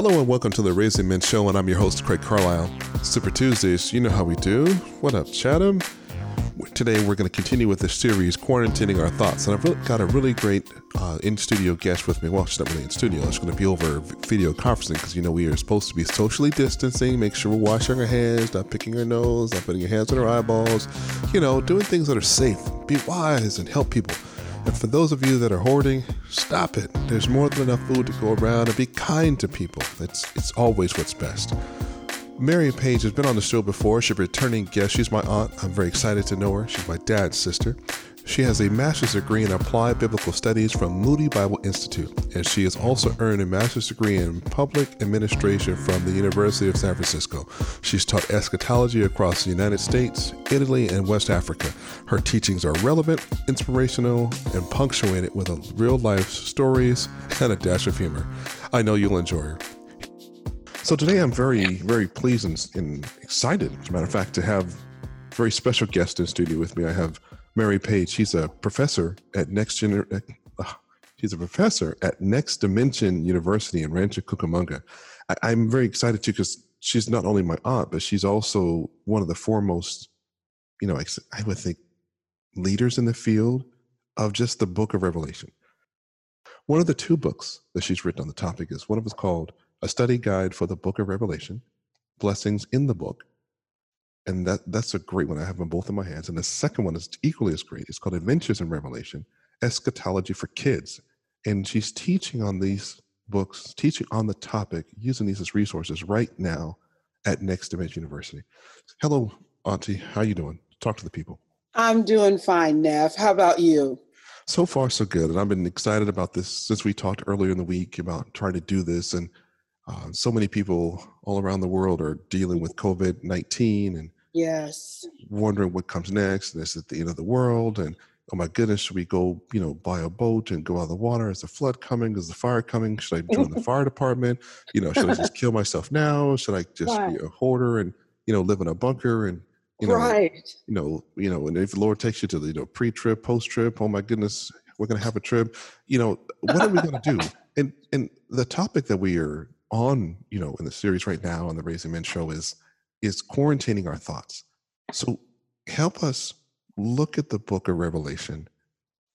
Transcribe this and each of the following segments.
Hello and welcome to the Raising Men Show, and I'm your host, Craig Carlisle. Super Tuesdays, you know how we do. What up, Chatham? Today we're going to continue with the series, Quarantining Our Thoughts, and I've got a really great uh, in studio guest with me. Well, she's not really in studio, it's going to be over video conferencing because you know we are supposed to be socially distancing, make sure we're washing our hands, not picking our nose, not putting your hands on our eyeballs, you know, doing things that are safe. Be wise and help people. And for those of you that are hoarding, stop it. There's more than enough food to go around and be kind to people. It's, it's always what's best. Mary Page has been on the show before. She's a returning guest. She's my aunt. I'm very excited to know her. She's my dad's sister. She has a master's degree in applied biblical studies from Moody Bible Institute, and she has also earned a master's degree in public administration from the University of San Francisco. She's taught eschatology across the United States, Italy, and West Africa. Her teachings are relevant, inspirational, and punctuated with real life stories and a dash of humor. I know you'll enjoy her. So today I'm very, very pleased and, excited, as a matter of fact, to have a very special guest in studio with me. I have Mary Page. She's a professor at Next Gener- uh, She's a professor at Next Dimension University in Rancho Cucamonga. I, am very excited too because she's not only my aunt, but she's also one of the foremost, you know, I would think, leaders in the field of just the Book of Revelation. One of the two books that she's written on the topic is one of us called A Study Guide for the Book of Revelation, Blessings in the Book, and that that's a great one. I have them both in my hands. And the second one is equally as great. It's called Adventures in Revelation: Eschatology for Kids, and she's teaching on these books, teaching on the topic, using these as resources right now at Next Dimension University. Hello, Auntie. How you doing? Talk to the people. I'm doing fine, Neff. How about you? So far, so good. And I've been excited about this since we talked earlier in the week about trying to do this. And uh, so many people all around the world are dealing with COVID 19 and Yes. Wondering what comes next. And is it the end of the world? And oh my goodness, should we go, you know, buy a boat and go out of the water? Is the flood coming? Is the fire coming? Should I join the fire department? You know, should I just kill myself now? Should I just right. be a hoarder and, you know, live in a bunker and you know, right. you know, you know, and if the Lord takes you to the, you know, pre-trip, post-trip, oh my goodness, we're going to have a trip. You know, what are we going to do? And and the topic that we are on, you know, in the series right now on the Raising Men show is is quarantining our thoughts. So help us look at the book of Revelation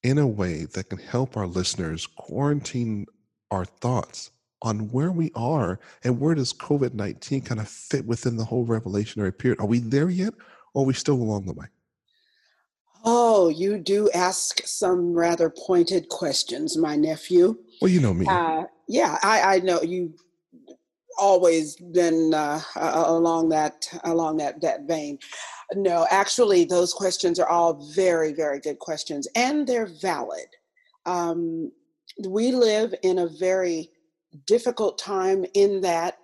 in a way that can help our listeners quarantine our thoughts on where we are and where does COVID 19 kind of fit within the whole revelationary period. Are we there yet or are we still along the way? Oh, you do ask some rather pointed questions, my nephew. Well, you know me. Uh, yeah, I, I know you always been uh, along that along that that vein. No, actually, those questions are all very very good questions, and they're valid. Um, we live in a very difficult time in that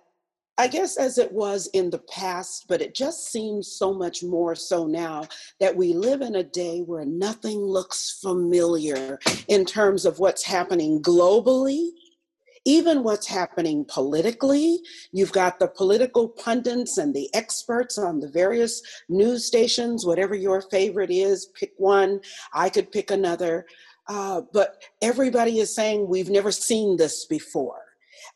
I guess as it was in the past, but it just seems so much more so now that we live in a day where nothing looks familiar in terms of what's happening globally even what's happening politically. You've got the political pundits and the experts on the various news stations, whatever your favorite is, pick one. I could pick another. Uh, but everybody is saying we've never seen this before.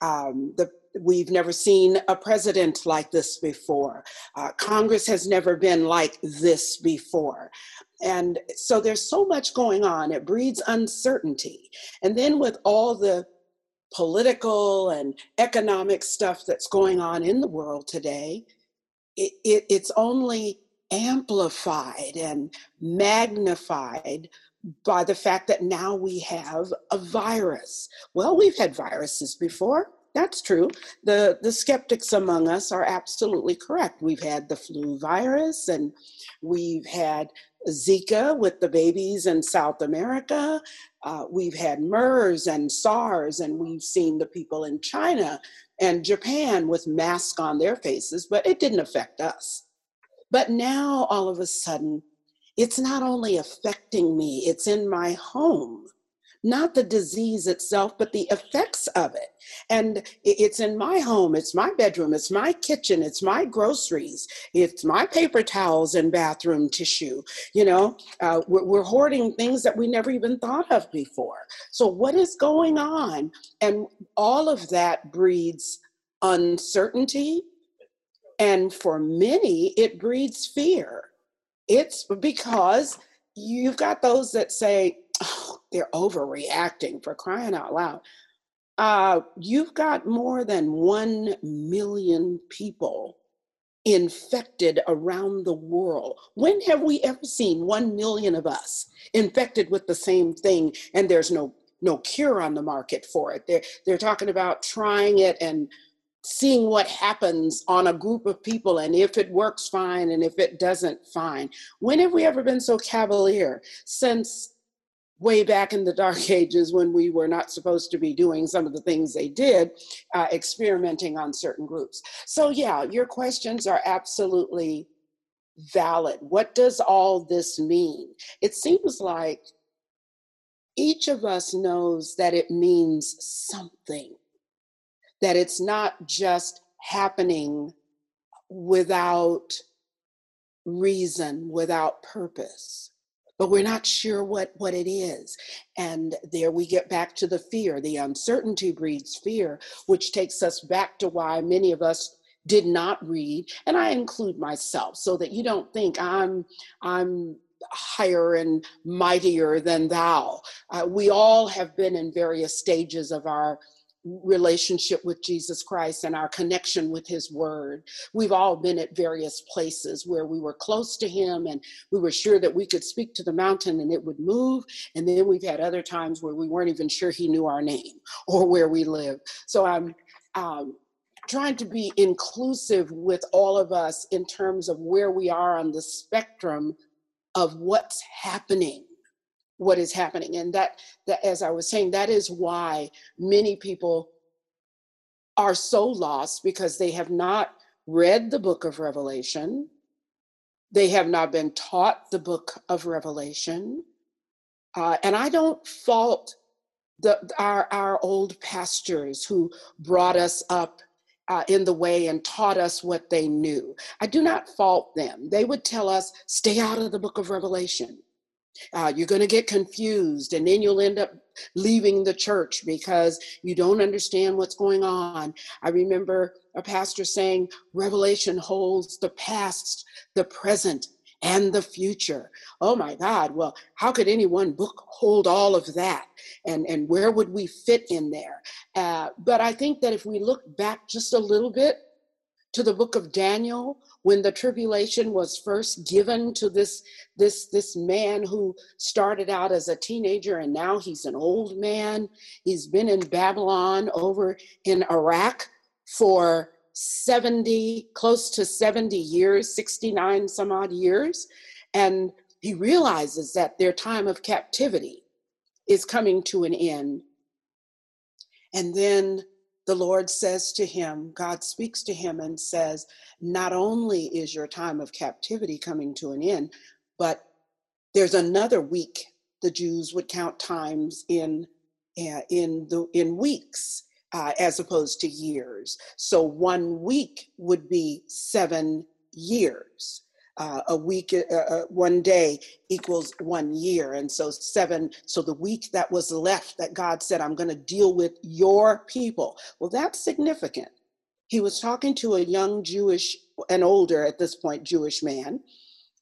Um, the We've never seen a president like this before. Uh, Congress has never been like this before. And so there's so much going on, it breeds uncertainty. And then with all the political and economic stuff that's going on in the world today, it, it, it's only amplified and magnified by the fact that now we have a virus. Well, we've had viruses before. That's true. The the skeptics among us are absolutely correct. We've had the flu virus and we've had Zika with the babies in South America. Uh, we've had MERS and SARS, and we've seen the people in China and Japan with masks on their faces, but it didn't affect us. But now, all of a sudden, it's not only affecting me, it's in my home not the disease itself, but the effects of it. And it's in my home, it's my bedroom, it's my kitchen, it's my groceries, it's my paper towels and bathroom tissue. You know, uh, we're, we're hoarding things that we never even thought of before. So, what is going on? And all of that breeds uncertainty, and for many, it breeds fear. It's because you've got those that say, they're overreacting for crying out loud. Uh, you've got more than 1 million people infected around the world. When have we ever seen 1 million of us infected with the same thing and there's no no cure on the market for it? They're, they're talking about trying it and seeing what happens on a group of people and if it works fine and if it doesn't fine. When have we ever been so cavalier since way back in the dark ages when we were not supposed to be doing some of the things they did, uh, experimenting on certain groups. So, yeah, your questions are absolutely valid. What does all this mean? It seems like each of us knows that it means something, that it's not just happening without reason, without purpose but we're not sure what what it is. And there we get back to the fear. The uncertainty breeds fear which takes us back to why many of us did not read and i include myself so that you don't think i'm i'm higher and mightier than thou. Uh, we all have been in various stages of our relationship with Jesus Christ and our connection with His Word. We've all been at various places where we were close to Him and we were sure that we could speak to the mountain and it would move. And then we've had other times where we weren't even sure He knew our name or where we live. So I'm um, trying to be inclusive with all of us in terms of where we are on the spectrum of what's happening what is happening and that, that as i was saying that is why many people are so lost because they have not read the book of revelation they have not been taught the book of revelation uh, and i don't fault the, our, our old pastors who brought us up uh, in the way and taught us what they knew. I do not fault them. They would tell us, stay out of the book of Revelation. Uh, you're going to get confused, and then you'll end up leaving the church because you don't understand what's going on. I remember a pastor saying, Revelation holds the past, the present, and the future. Oh my God, well, how could any one book hold all of that? And, and where would we fit in there? Uh, but I think that if we look back just a little bit to the book of Daniel, when the tribulation was first given to this this this man who started out as a teenager and now he's an old man. He's been in babylon over in iraq for 70 close to 70 years 69 some odd years. And he realizes that their time of captivity is coming to an end. And then the Lord says to him, God speaks to him and says, Not only is your time of captivity coming to an end, but there's another week. The Jews would count times in, uh, in, the, in weeks uh, as opposed to years. So one week would be seven years uh, a week, uh, uh, one day equals one year. And so seven, so the week that was left that God said, I'm going to deal with your people. Well, that's significant. He was talking to a young Jewish, an older at this point Jewish man.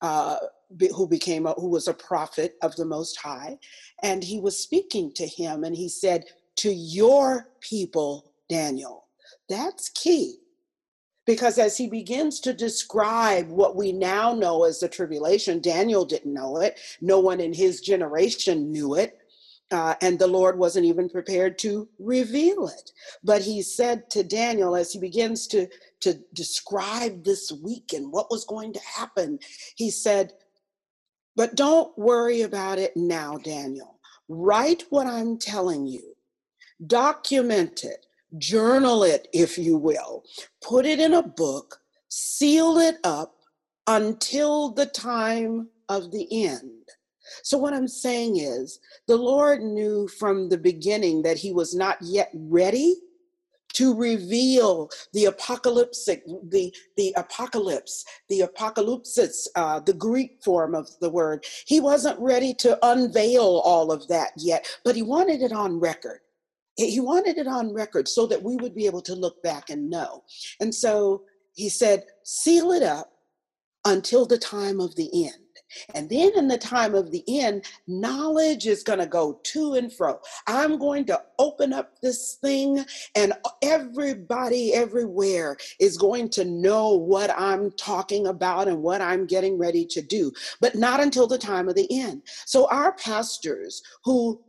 Uh, who became a, who was a prophet of the most high and he was speaking to him and he said to your people daniel that's key because as he begins to describe what we now know as the tribulation, Daniel didn't know it. No one in his generation knew it. Uh, and the Lord wasn't even prepared to reveal it. But he said to Daniel, as he begins to, to describe this week and what was going to happen, he said, But don't worry about it now, Daniel. Write what I'm telling you, document it, journal it, if you will, put it in a book, seal it up until the time of the end. So, what I'm saying is, the Lord knew from the beginning that He was not yet ready to reveal the apocalyptic, the, the apocalypse, the apocalypsis, uh, the Greek form of the word. He wasn't ready to unveil all of that yet, but he wanted it on record. He wanted it on record so that we would be able to look back and know. And so he said, seal it up until the time of the end. And then in the time of the end, knowledge is going to go to and fro. I'm going to open up this thing, and everybody everywhere is going to know what I'm talking about and what I'm getting ready to do, but not until the time of the end. So, our pastors who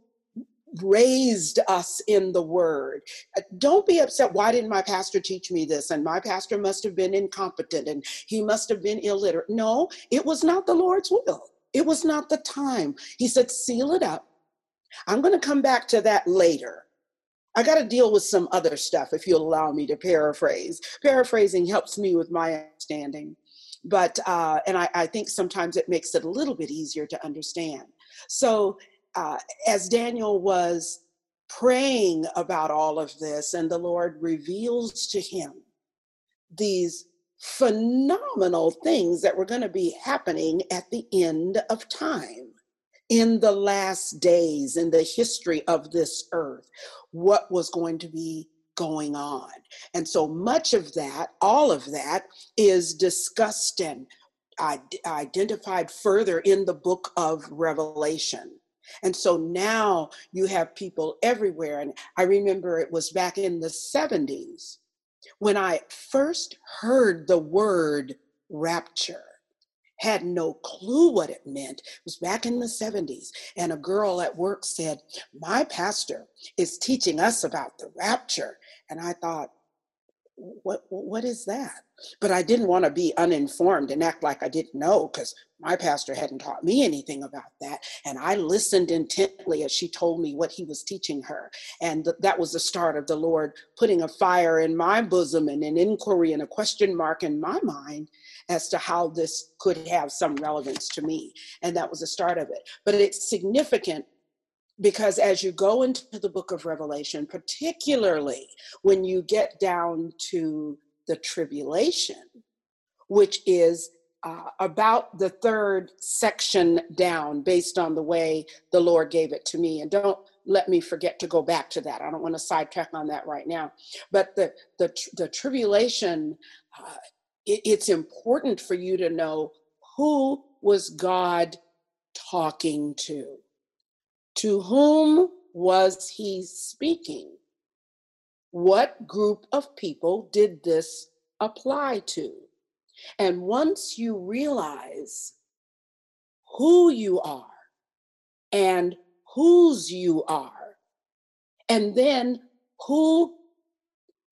raised us in the word. Uh, don't be upset. Why didn't my pastor teach me this? And my pastor must have been incompetent and he must have been illiterate. No, it was not the Lord's will. It was not the time. He said, seal it up. I'm going to come back to that later. I got to deal with some other stuff, if you'll allow me to paraphrase. Paraphrasing helps me with my understanding. But, uh, and I, I think sometimes it makes it a little bit easier to understand. So uh, as Daniel was praying about all of this, and the Lord reveals to him these phenomenal things that were going to be happening at the end of time in the last days in the history of this earth what was going to be going on. And so much of that all of that is discussed and identified further in the book of revelation and so now you have people everywhere. And I remember it was back in the 70s when I first heard the word rapture. Had no clue what it meant. It was back in the 70s. And a girl at work said, My pastor is teaching us about the rapture. And I thought, what what is that? But i didn't want to be uninformed and act like i didn't know because my pastor hadn't taught me anything about that and i listened intently as she told me what he was teaching her and th- that was the start of the lord putting a fire in my bosom and an inquiry and a question mark in my mind as to how this could have some relevance to me and that was the start of it. But it's significant because as you go into the book of Revelation, particularly when you get down to the tribulation, which is uh, about the third section down based on the way the Lord gave it to me. And don't let me forget to go back to that. I don't want to sidetrack on that right now. But the, the, the tribulation, uh, it, it's important for you to know who was God talking to to whom was he speaking? What group of people did this apply to? And once you realize who you are and whose you are, and then who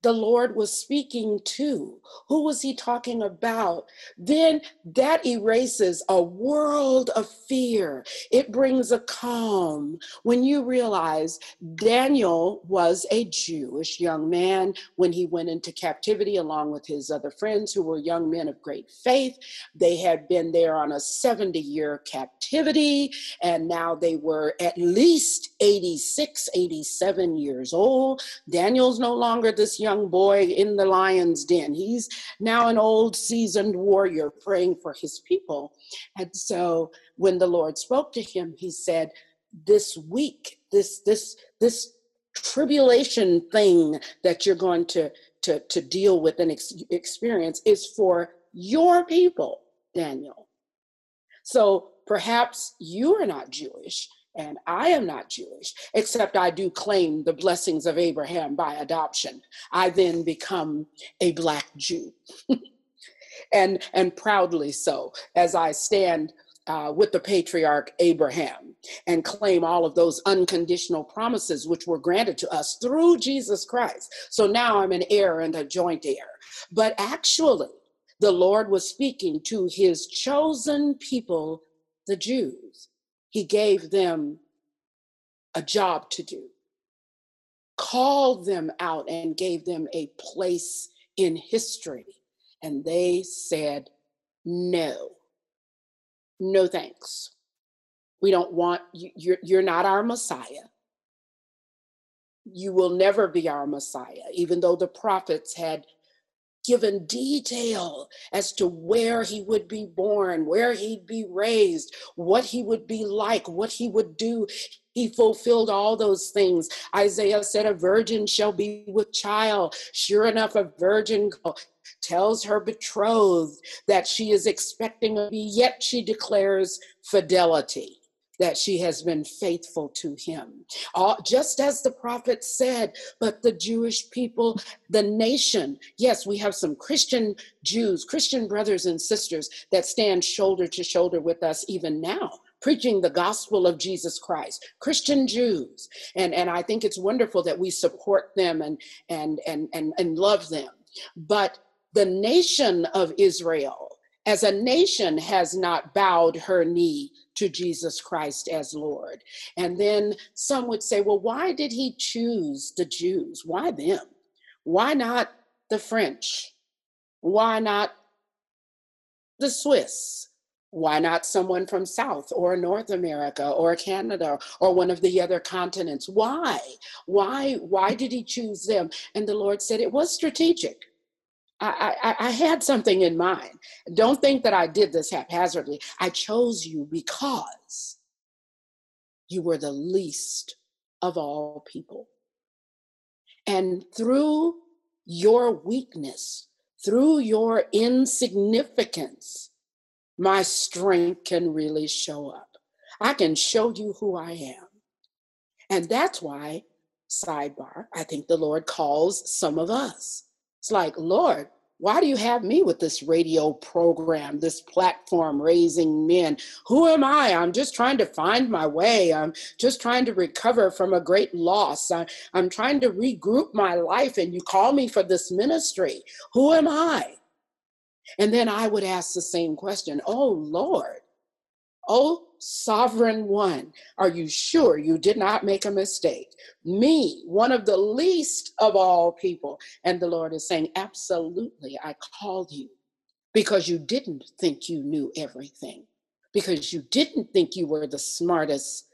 the Lord was speaking to? Who was he talking about? Then that erases a world of fear. It brings a calm when you realize Daniel was a Jewish young man when he went into captivity along with his other friends who were young men of great faith. They had been there on a 70 year captivity, and now they were at least 86, 87 years old. Daniel's no longer this young young boy in the lion's den. He's now an old seasoned warrior praying for his people. And so when the Lord spoke to him, he said, This week, this, this, this tribulation thing that you're going to, to, to deal with and ex- experience is for your people, Daniel. So perhaps you are not Jewish, and I am not Jewish, except I do claim the blessings of Abraham by adoption. I then become a Black Jew. and, and proudly so, as I stand uh, with the patriarch Abraham and claim all of those unconditional promises which were granted to us through Jesus Christ. So now I'm an heir and a joint heir. But actually, the Lord was speaking to his chosen people, the Jews he gave them a job to do, called them out, and gave them a place in history. And they said, no, no thanks. We don't want you, you're, you're not our Messiah. You will never be our Messiah, even though the prophets had given detail as to where he would be born, where he'd be raised, what he would be like, what he would do. He fulfilled all those things. Isaiah said, A virgin shall be with child. Sure enough, a virgin tells her betrothed that she is expecting a baby, yet she declares fidelity that she has been faithful to him. Uh, just as the prophet said, but the Jewish people, the nation, yes, we have some Christian Jews, Christian brothers and sisters that stand shoulder to shoulder with us even now preaching the gospel of Jesus Christ, Christian Jews. And, and I think it's wonderful that we support them and, and, and, and, and love them. But the nation of Israel, as a nation, has not bowed her knee to Jesus Christ as Lord. And then some would say, well, why did he choose the Jews? Why them? Why not the French? Why not the Swiss? Why not someone from South or North America or Canada or one of the other continents? Why? Why? Why did he choose them? And the Lord said it was strategic. I, I, had something in mind. Don't think that I did this haphazardly. I chose you because you were the least of all people. And through your weakness, through your insignificance, my strength can really show up. I can show you who I am. And that's why, sidebar, I think the Lord calls some of us it's like, Lord, why do you have me with this radio program, this platform raising men? Who am I? I'm just trying to find my way. I'm just trying to recover from a great loss. I, am trying to regroup my life, and you call me for this ministry. Who am I? And then I would ask the same question Oh, Lord, oh, sovereign one, are you sure you did not make a mistake? Me, one of the least of all people. And the Lord is saying, Absolutely, I called you because you didn't think you knew everything, because you didn't think you were the smartest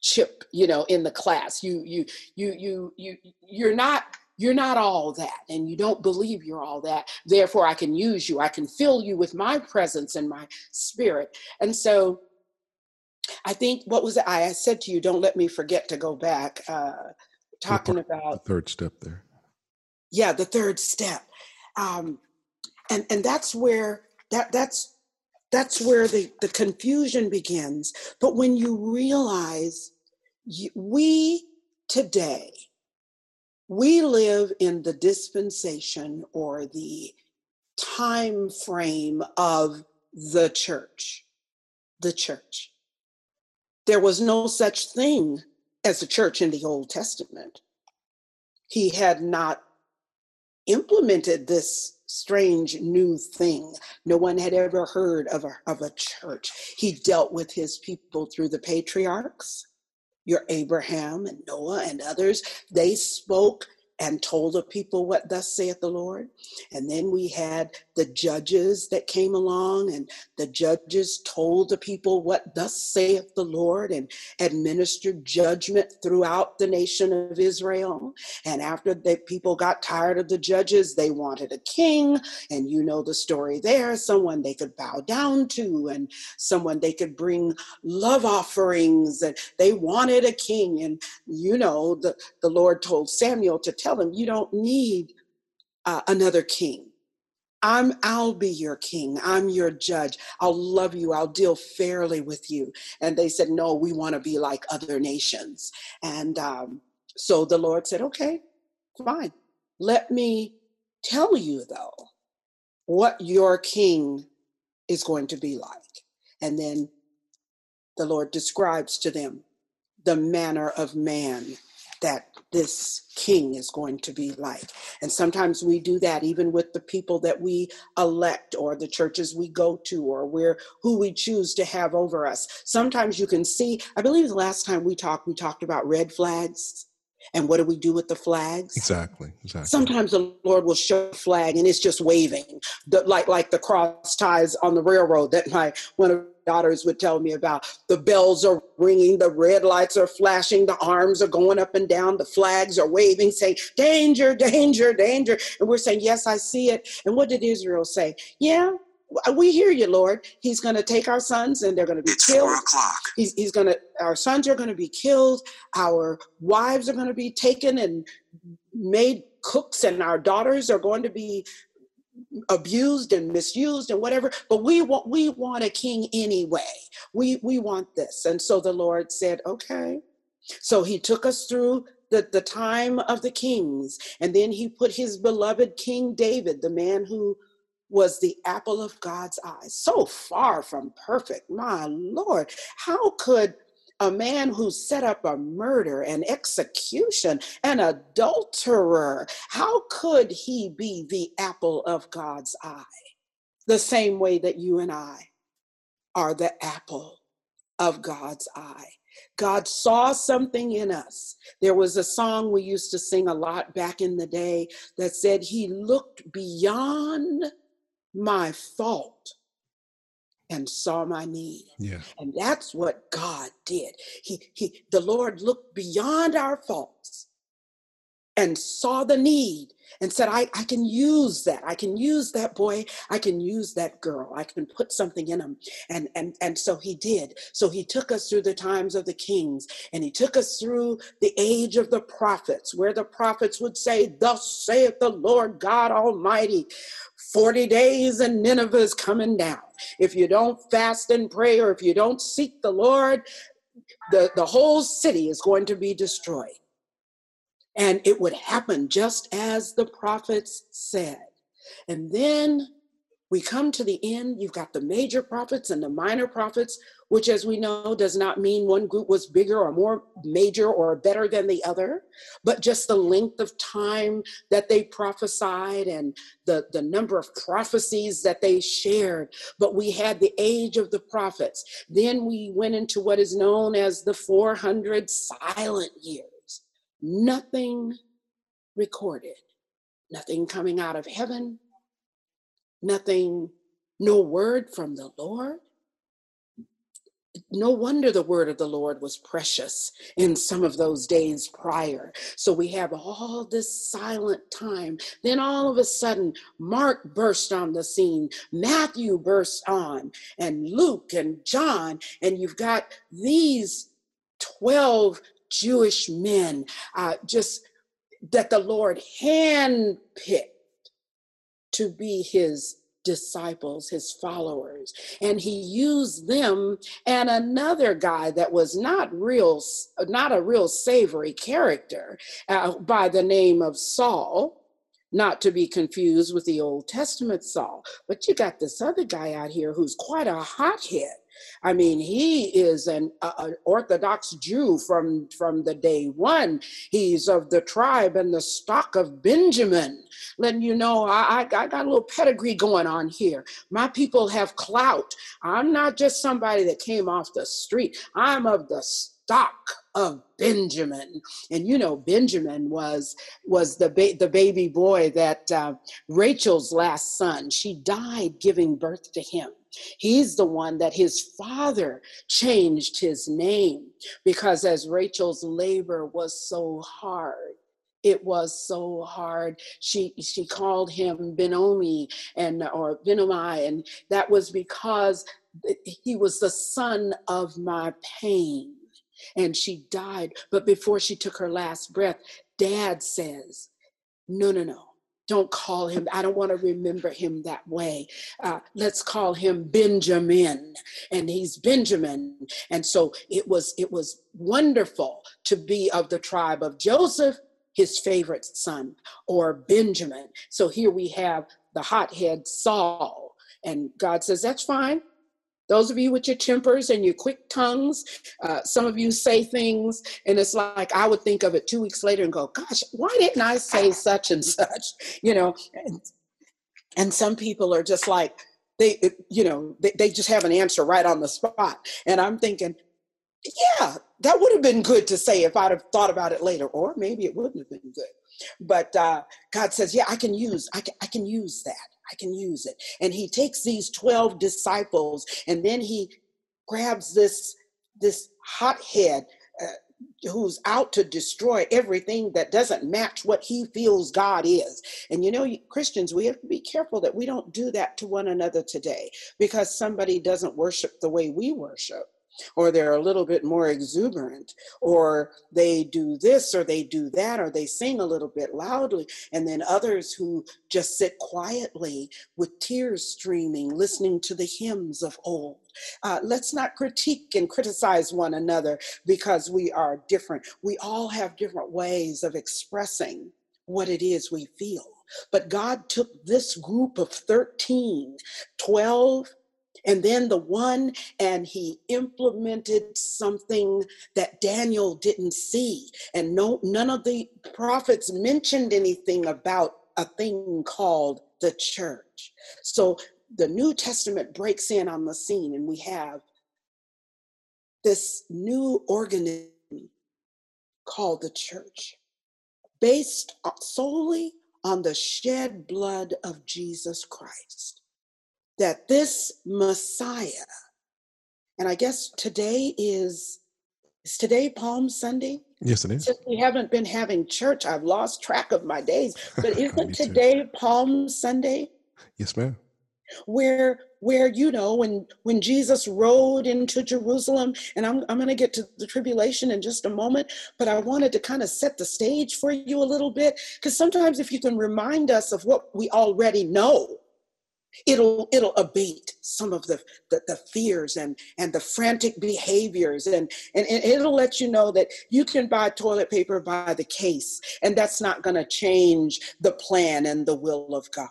chip you know in the class. You you you you you you're not you're not all that and you don't believe you're all that. Therefore i can use you. I can fill you with my presence and my spirit. And so I think what was it? I said to you, don't let me forget to go back. Uh, talking about the third step there. Yeah, the third step, um, and and that's where that that's that's where the the confusion begins. But when you realize you, we today we live in the dispensation or the time frame of the church, the church there was no such thing as a church in the Old Testament. He had not implemented this strange new thing. No one had ever heard of a, of a church. He dealt with his people through the patriarchs, your Abraham and Noah and others. They spoke and told the people what thus saith the Lord. And then we had the judges that came along, and the judges told the people what thus saith the Lord and administered judgment throughout the nation of Israel. And after the people got tired of the judges, they wanted a king. And you know the story there someone they could bow down to, and someone they could bring love offerings. And they wanted a king. And you know, the, the Lord told Samuel to tell him, You don't need uh, another king. I'm I'll be your king. I'm your judge. I'll love you. I'll deal fairly with you. And they said, No, we want to be like other nations. And um, so the Lord said, Okay, fine. Let me tell you though what your king is going to be like. And then the Lord describes to them the manner of man that this king is going to be like. And sometimes we do that even with the people that we elect or the churches we go to or where who we choose to have over us. Sometimes you can see, I believe the last time we talked, we talked about red flags. And what do we do with the flags? Exactly. Exactly. Sometimes the Lord will show a flag and it's just waving, the, like like the cross ties on the railroad that my one of daughters would tell me about. The bells are ringing, the red lights are flashing, the arms are going up and down, the flags are waving, saying, Danger, danger, danger. And we're saying, Yes, I see it. And what did Israel say? Yeah, we hear you, Lord. He's going to take our sons and they're going to be it's killed. Four o'clock. He's, he's going to, our sons are going to be killed. Our wives are going to be taken and made cooks, and our daughters are going to be abused and misused and whatever but we want we want a king anyway we we want this and so the lord said okay so he took us through the, the time of the kings and then he put his beloved king david the man who was the apple of god's eye so far from perfect my lord how could a man who set up a murder and execution, an adulterer. How could he be the apple of God's eye? The same way that you and I are the apple of God's eye. God saw something in us. There was a song we used to sing a lot back in the day that said, He looked beyond my fault and saw my need. Yeah. And that's what God did. He he the Lord looked beyond our faults and saw the need and said, I, I can use that. I can use that boy. I can use that girl. I can put something in him. And, and, and so he did. So he took us through the times of the kings and he took us through the age of the prophets, where the prophets would say, Thus saith the Lord God Almighty, 40 days and Nineveh is coming down. If you don't fast and pray or if you don't seek the Lord, the, the whole city is going to be destroyed. And it would happen just as the prophets said. And then we come to the end. You've got the major prophets and the minor prophets, which, as we know, does not mean one group was bigger or more major or better than the other, but just the length of time that they prophesied and the, the number of prophecies that they shared. But we had the age of the prophets. Then we went into what is known as the 400 silent years nothing recorded, nothing coming out of heaven, nothing, no word from the Lord. No wonder the word of the Lord was precious in some of those days prior. So we have all this silent time. Then all of a sudden, Mark burst on the scene, Matthew burst on, and Luke and John, and you've got these 12 Jewish men, uh, just that the Lord handpicked to be his disciples, his followers. And he used them and another guy that was not real, not a real savory character uh, by the name of Saul. Not to be confused with the Old Testament Saul, but you got this other guy out here who's quite a hothead I mean, he is an uh, Orthodox Jew from, from the day one. He's of the tribe and the stock of Benjamin. Letting you know, I, I, I got a little pedigree going on here. My people have clout. I'm not just somebody that came off the street, I'm of the stock of Benjamin. And you know, Benjamin was was the ba- the baby boy that uh, Rachel's last son. She died giving birth to him. He's the one that his father changed his name because as Rachel's labor was so hard, it was so hard. She she called him Benomi and or Benomai, and that was because he was the son of my pain. And she died. But before she took her last breath, dad says, No, no, no. Don't call him, I don't want to remember him that way. Uh, let's call him Benjamin. And he's Benjamin. And so it was, it was wonderful to be of the tribe of Joseph, his favorite son, or Benjamin. So here we have the hothead Saul. And God says, That's fine. Those of you with your tempers and your quick tongues, uh, some of you say things, and it's like I would think of it two weeks later and go, "Gosh, why didn't I say such and such?" You know, and, and some people are just like they, you know, they, they just have an answer right on the spot, and I'm thinking, yeah, that would have been good to say if I'd have thought about it later, or maybe it wouldn't have been good. But uh, God says, yeah, I can use, I can, I can use that. I can use it. And he takes these 12 disciples and then he grabs this, this hothead uh, who's out to destroy everything that doesn't match what he feels God is. And you know, Christians, we have to be careful that we don't do that to one another today because somebody doesn't worship the way we worship or they're a little bit more exuberant, or they do this or they do that, or they sing a little bit loudly, and then others who just sit quietly with tears streaming, listening to the hymns of old. Uh, let's not critique and criticize one another because we are different. We all have different ways of expressing what it is we feel. But God took this group of 13, 12, and then the one and he implemented something that daniel didn't see. And no none of the prophets mentioned anything about a thing called the church. So the new testament breaks in on the scene and we have this new organism called the church based solely on the shed blood of jesus christ that this Messiah, and I guess today is is today Palm Sunday? Yes, it is. Since we haven't been having church, I've lost track of my days. But isn't today Palm Sunday? Yes, ma'am. Where where you know when when Jesus rode into Jerusalem, and I'm I'm gonna get to the tribulation in just a moment, but I wanted to kind of set the stage for you a little bit. Because sometimes if you can remind us of what we already know, it'll it'll abate some of the, the, the fears and and the frantic behaviors. And, and and it'll let you know that you can buy toilet paper by the case and that's not going to change the plan and the will of god.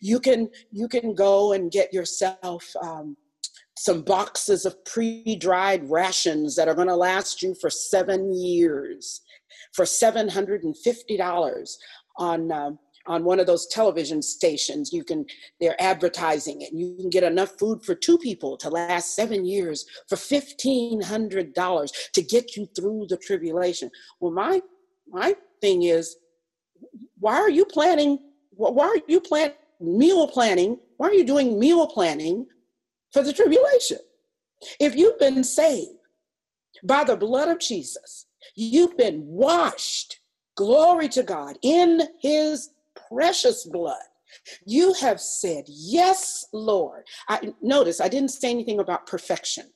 You can you can go and get yourself um, some boxes of pre-dried rations that are going to last you for seven years for $750 on um, on one of those television stations. You can they're advertising it. You can get enough food for two people to last seven years for $1500 to get you through the tribulation. Well my my thing is why are you planning why are you plan meal planning why are you doing meal planning for the tribulation? If you've been saved by the blood of jesus you've been washed glory to god in his precious blood. You have said, Yes, Lord. I notice I didn't say anything about perfection.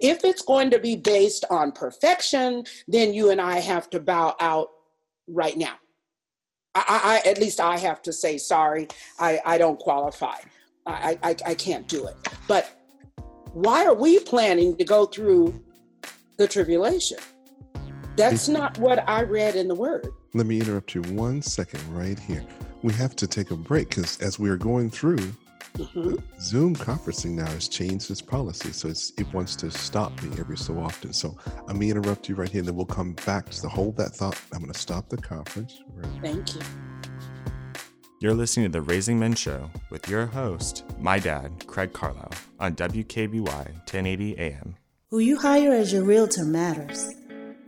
If it's going to be based on perfection, then you and I have to bow out right now. I, I at least I have to say sorry. I, I don't qualify. I, I I can't do it. But why are we planning to go through the tribulation? That's not what I read in the word. Let me interrupt you one second right here we have to take a break because as we are going through, mm-hmm. Zoom conferencing now has changed its policy. So it wants to stop me every so often. So I'm going to interrupt you right here and then we'll come back to the hold that thought. I'm going to stop the conference. Thank you. You're listening to the Raising Men Show with your host, my dad, Craig Carlisle, on WKBY 1080 AM. Who you hire as your realtor matters.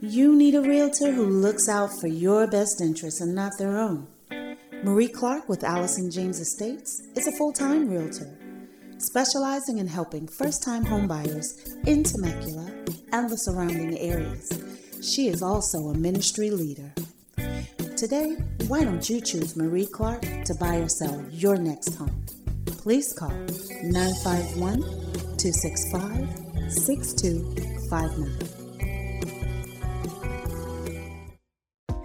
You need a realtor who looks out for your best interests and not their own. Marie Clark with Allison James Estates is a full time realtor, specializing in helping first time homebuyers in Temecula and the surrounding areas. She is also a ministry leader. Today, why don't you choose Marie Clark to buy or sell your next home? Please call 951 265 6259.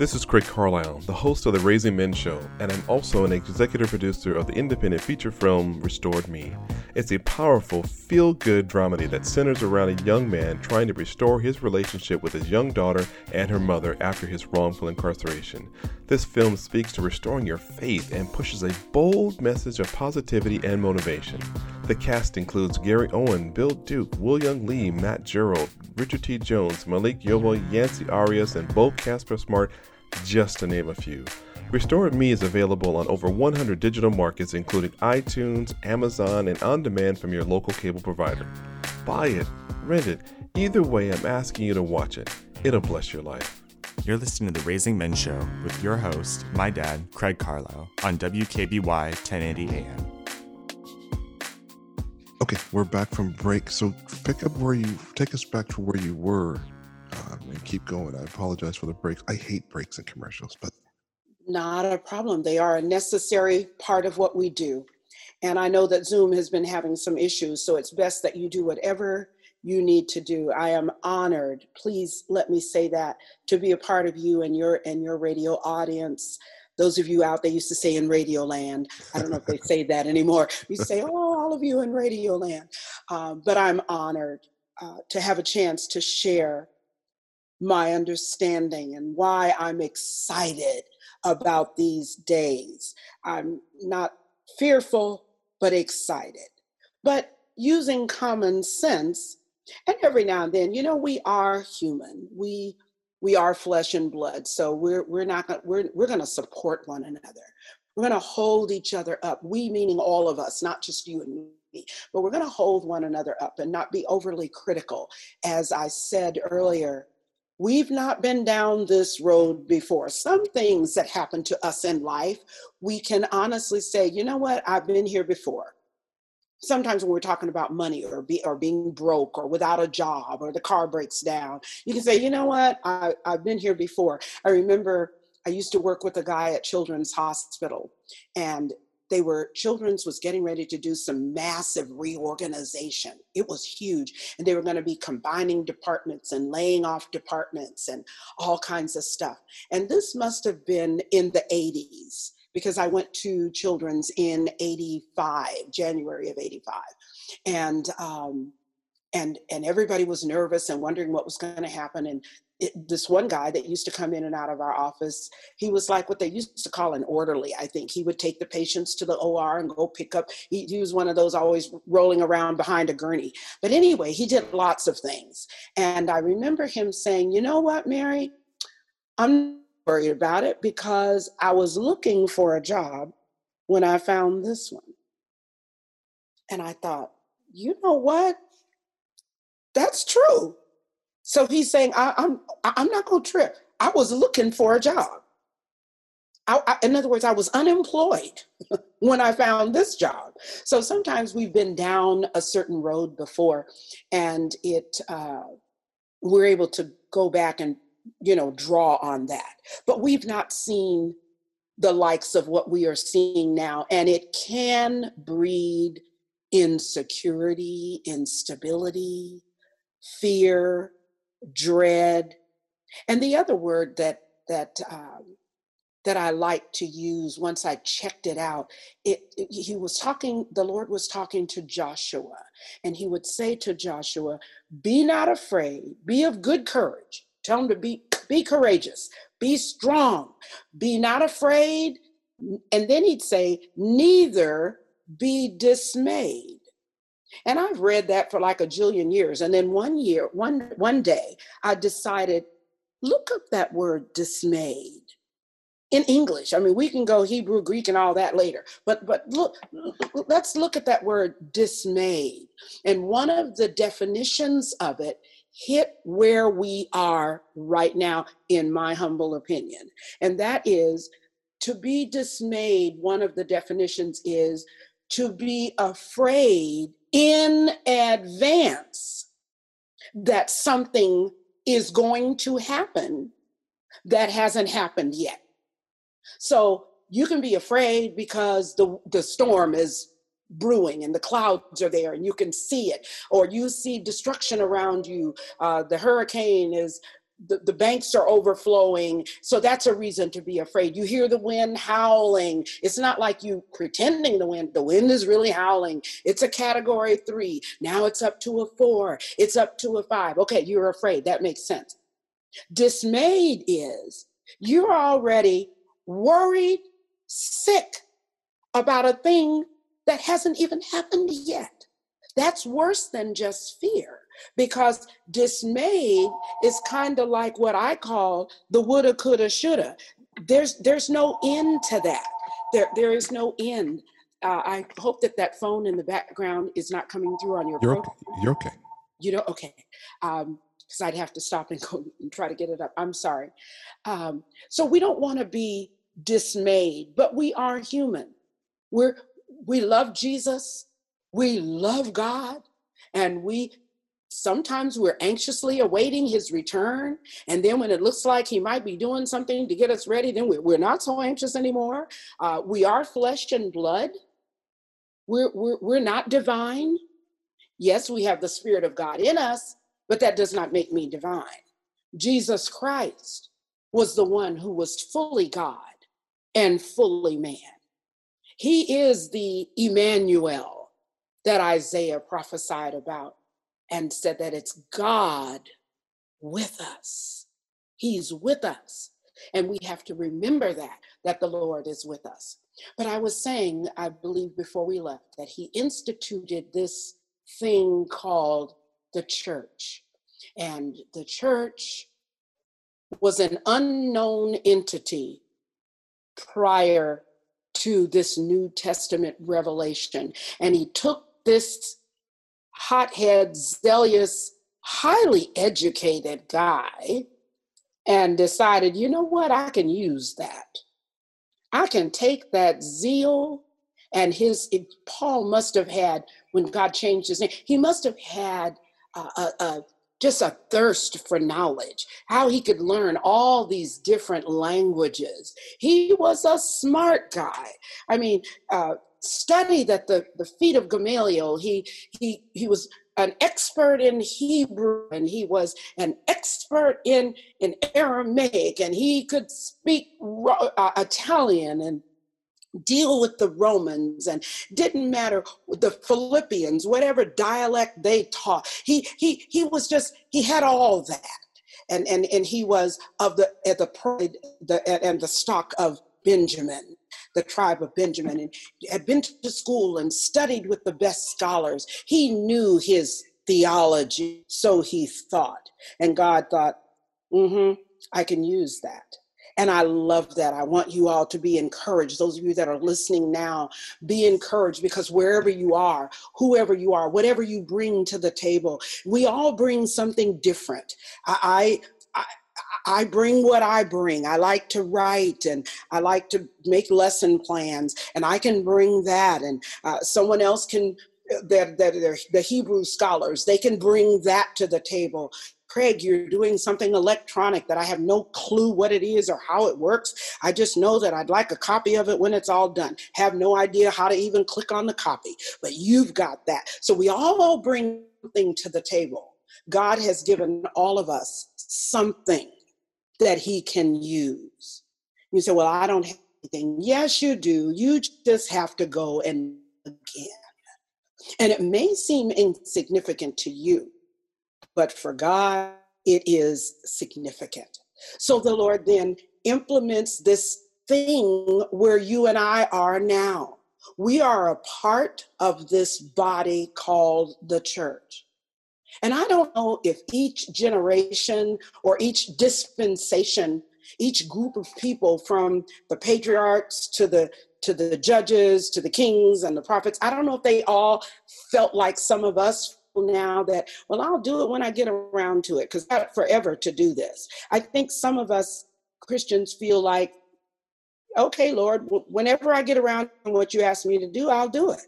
This is Craig Carlisle, the host of the Raising Men Show, and I'm also an executive producer of the independent feature film Restored Me. It's a powerful, feel good dramedy that centers around a young man trying to restore his relationship with his young daughter and her mother after his wrongful incarceration. This film speaks to restoring your faith and pushes a bold message of positivity and motivation. The cast includes Gary Owen, Bill Duke, William Lee, Matt Gerald, Richard T. Jones, Malik Yoba, Yancy Arias, and Beau Casper Smart just to name a few. Restored Me is available on over 100 digital markets, including iTunes, Amazon, and on demand from your local cable provider. Buy it, rent it, Either way, I'm asking you to watch it. It'll bless your life. You're listening to the Raising Men Show with your host, my dad, Craig Carlisle, on WKBY 1080 AM. Okay, we're back from break. So pick up where you take us back to where you were um, and keep going. I apologize for the breaks. I hate breaks in commercials, but not a problem. They are a necessary part of what we do. And I know that Zoom has been having some issues, so it's best that you do whatever you need to do. I am honored. Please let me say that to be a part of you and your and your radio audience. Those of you out there used to say in Radio Land. I don't know if they say that anymore. We say, "Oh, all of you in Radio Land," um, but I'm honored uh, to have a chance to share my understanding and why I'm excited about these days. I'm not fearful, but excited. But using common sense, and every now and then, you know, we are human. We we are flesh and blood. So we're we're not gonna we're we're gonna support one another. We're gonna hold each other up. We meaning all of us, not just you and me. But we're gonna hold one another up and not be overly critical. As I said earlier, We've not been down this road before. Some things that happen to us in life, we can honestly say, you know what, I've been here before. Sometimes when we're talking about money or be, or being broke or without a job or the car breaks down, you can say, you know what, I, I've been here before. I remember I used to work with a guy at Children's Hospital, and they were children's was getting ready to do some massive reorganization. It was huge and they were going to be combining departments and laying off departments and all kinds of stuff. And this must have been in the 80s because i went to children's in 85 january of 85 and um, and and everybody was nervous and wondering what was going to happen and it, this one guy that used to come in and out of our office, he was like what they used to call an orderly. I think he would take the patients to the OR and go pick up. He, he, was one of those always rolling around behind a gurney. But anyway, he did lots of things. And I remember him saying, You know what, Mary? I'm worried about it because I was looking for a job when I found this one. And I thought, You know what? That's true so he's saying, I, am I'm, I'm not going to trip. I was looking for a job. I, I, in other words, I was unemployed when I found this job. So sometimes we've been down a certain road before, and it uh, we're able to go back and you know draw on that. But we've not seen the likes of what we are seeing now, and it can breed insecurity, instability, fear, dread. And the other word that that um, that I like to use once I checked it out, it, it, he was talking, the Lord was talking to Joshua, and he would say to Joshua, Be not afraid, be of good courage. Tell them to be be courageous, be strong, be not afraid. And then he'd say, Neither be dismayed. And I've read that for like a jillion years. And then one year, one one day, I decided, look up that word dismayed in English. I mean, we can go Hebrew, Greek, and all that later. But but look, let's look at that word dismayed. And one of the definitions of it hit where we are right now, in my humble opinion. And that is to be dismayed, one of the definitions is to be afraid in advance that something is going to happen that hasn't happened yet. So you can be afraid because the, the storm is brewing and the clouds are there and you can see it, or you see destruction around you. Uh, the hurricane is the, the banks are overflowing. So that's a reason to be afraid. You hear the wind howling. It's not like you pretending the wind. The wind is really howling. It's a category three. Now it's up to a four. It's up to a five. Okay, you're afraid. That makes sense. Dismayed is you're already worried, sick about a thing that hasn't even happened yet. That's worse than just fear because dismayed is kind of like what I call the woulda, coulda, shoulda. There's there's no end to that. There there is no end. Uh, I hope that that phone in the background is not coming through on your. Phone. You're okay. You're okay. You know, okay. Um, because I'd have to stop and go and try to get it up. I'm sorry. Um, so we don't want to be dismayed, but we are human. We're we love Jesus, we love God, and we sometimes we're anxiously awaiting his return. And then when it looks like he might be doing something to get us ready then we're, not so anxious anymore. Uh, we are flesh and blood. We're, we're, we're not divine. Yes we have the spirit of god in us but that does not make me divine. Jesus christ was the one who was fully god and fully man he is the emmanuel that isaiah prophesied about and said that it's God with us. He's with us. And we have to remember that, that the Lord is with us. But I was saying, I believe before we left, that He instituted this thing called the church. And the church was an unknown entity prior to this New Testament revelation. And He took this hothead, zealous, highly educated guy and decided, you know what, I can use that. I can take that zeal and his, it, Paul must have had, when God changed his name, he must have had a, just a thirst for knowledge, how he could learn all these different languages. He was a smart guy. I mean, uh, studied at the, the feet of Gamaliel. He, he, he was an expert in Hebrew and he was an expert in, in Aramaic and he could speak uh, Italian and deal with the Romans and didn't matter the Philippians, whatever dialect they taught. He he he was just he had all that. And and and he was of the at the pride the and the stock of Benjamin the tribe of Benjamin and had been to school and studied with the best scholars. He knew his theology, so he thought. And God thought, mm hmm, I can use that. And I love that. I want you all to be encouraged. Those of you that are listening now, be encouraged because wherever you are, whoever you are, whatever you bring to the table, we all bring something different. I, I, I bring what I bring. I like to write and I like to make lesson plans, and I can bring that. And uh, someone else can, that they're, the Hebrew scholars, they can bring that to the table. Craig, you're doing something electronic that I have no clue what it is or how it works. I just know that I'd like a copy of it when it's all done. Have no idea how to even click on the copy, but you've got that. So we all bring something to the table. God has given all of us something that he can use. You say, Well, I don't have anything. Yes, you do. You just have to go and again. And it may seem insignificant to you, but for God, it is significant. So the Lord then implements this thing where you and I are now. We are a part of this body called the church. And I don't know if each generation or each dispensation, each group of people from the patriarchs to the to the judges, to the kings and the prophets, I don't know if they all felt like some of us now that, well, I'll do it when I get around to it, because I have forever to do this. I think some of us Christians feel like, okay, Lord, whenever I get around to what you ask me to do, I'll do it.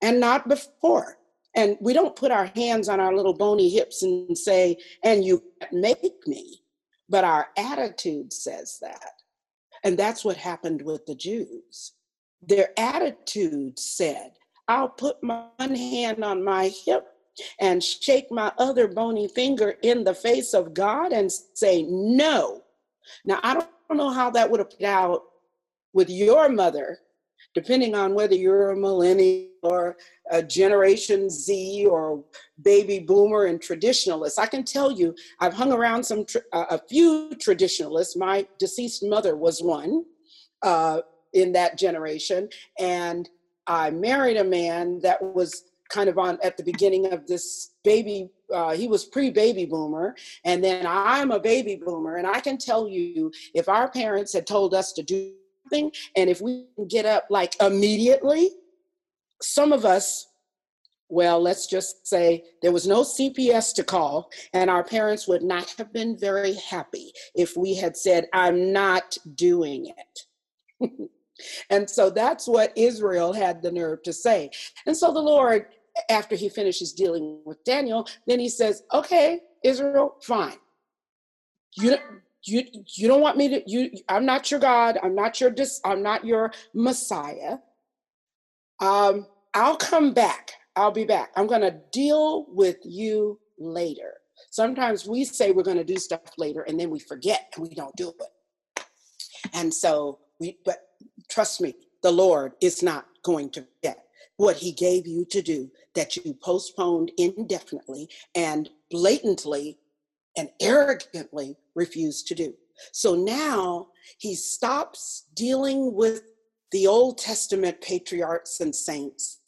And not before. And we don't put our hands on our little bony hips and say, and you make me. But our attitude says that. And that's what happened with the Jews. Their attitude said, I'll put my one hand on my hip and shake my other bony finger in the face of God and say, No. Now, I don't know how that would have played out with your mother depending on whether you're a millennial or a Generation Z or baby boomer and traditionalist. I can tell you, I've hung around some uh, a few traditionalists. My deceased mother was one uh, in that generation, and I married a man that was kind of on at the beginning of this baby uh, he was pre-baby boomer and then i'm a baby boomer and i can tell you if our parents had told us to do something and if we get up like immediately some of us well, let's just say there was no CPS to call, and our parents would not have been very happy if we had said, I'm not doing it. and so that's what Israel had the nerve to say. And so the Lord, after he finishes dealing with Daniel, then he says, Okay, Israel, fine. You, you, you don't want me to, you, I'm not your God. I'm not your, dis, I'm not your Messiah. Um, I'll come back. I'll be back. I'm going to deal with you later. Sometimes we say we're going to do stuff later and then we forget and we don't do it. And so we, but trust me, the Lord is not going to forget what he gave you to do that you postponed indefinitely and blatantly and arrogantly refused to do. So now he stops dealing with the Old Testament patriarchs and saints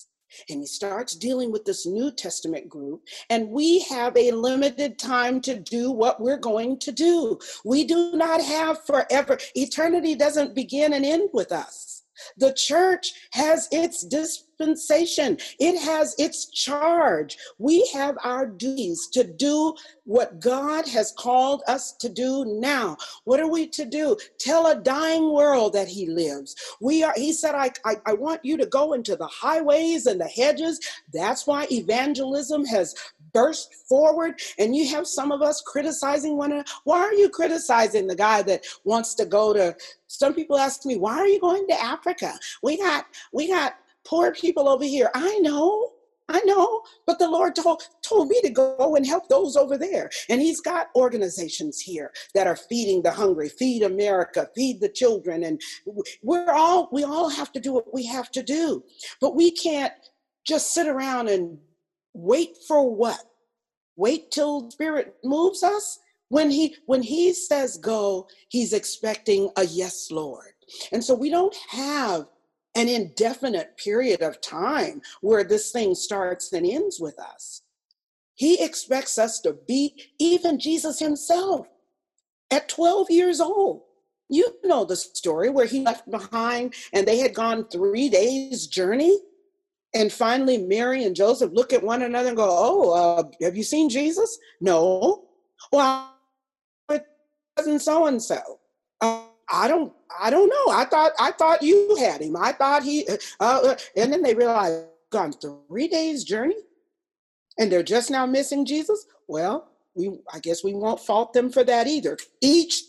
and he starts dealing with this New Testament group. And we have a limited time to do what we're going to do. We do not have forever. Eternity doesn't begin and end with us. The church has its dispensation, it has its charge. We have our duties to do what God has called us to do now. What are we to do? Tell a dying world that He lives. We are, He said, I, I, I want you to go into the highways and the hedges. That's why evangelism has burst forward and you have some of us criticizing one another why are you criticizing the guy that wants to go to some people ask me why are you going to africa we got we got poor people over here i know I know, but the Lord told, told me to go and help those over there. And He's got organizations here that are feeding the hungry, feed America, feed the children. And we're all, we all have to do what we have to do. But we can't just sit around and wait for what? Wait till spirit moves us? When he when he says go, he's expecting a yes, Lord. And so we don't have an indefinite period of time where this thing starts and ends with us. He expects us to be even Jesus himself at 12 years old. You know the story where he left behind and they had gone three days' journey and finally, Mary and Joseph look at one another and go, Oh, uh, have you seen Jesus? No. Well, cousin so and so. I don't, I don't know. I thought, I thought you had him. I thought he, uh, uh, and then they realize gone three days journey, and they're just now missing Jesus. Well, we, I guess we won't fault them for that either. Each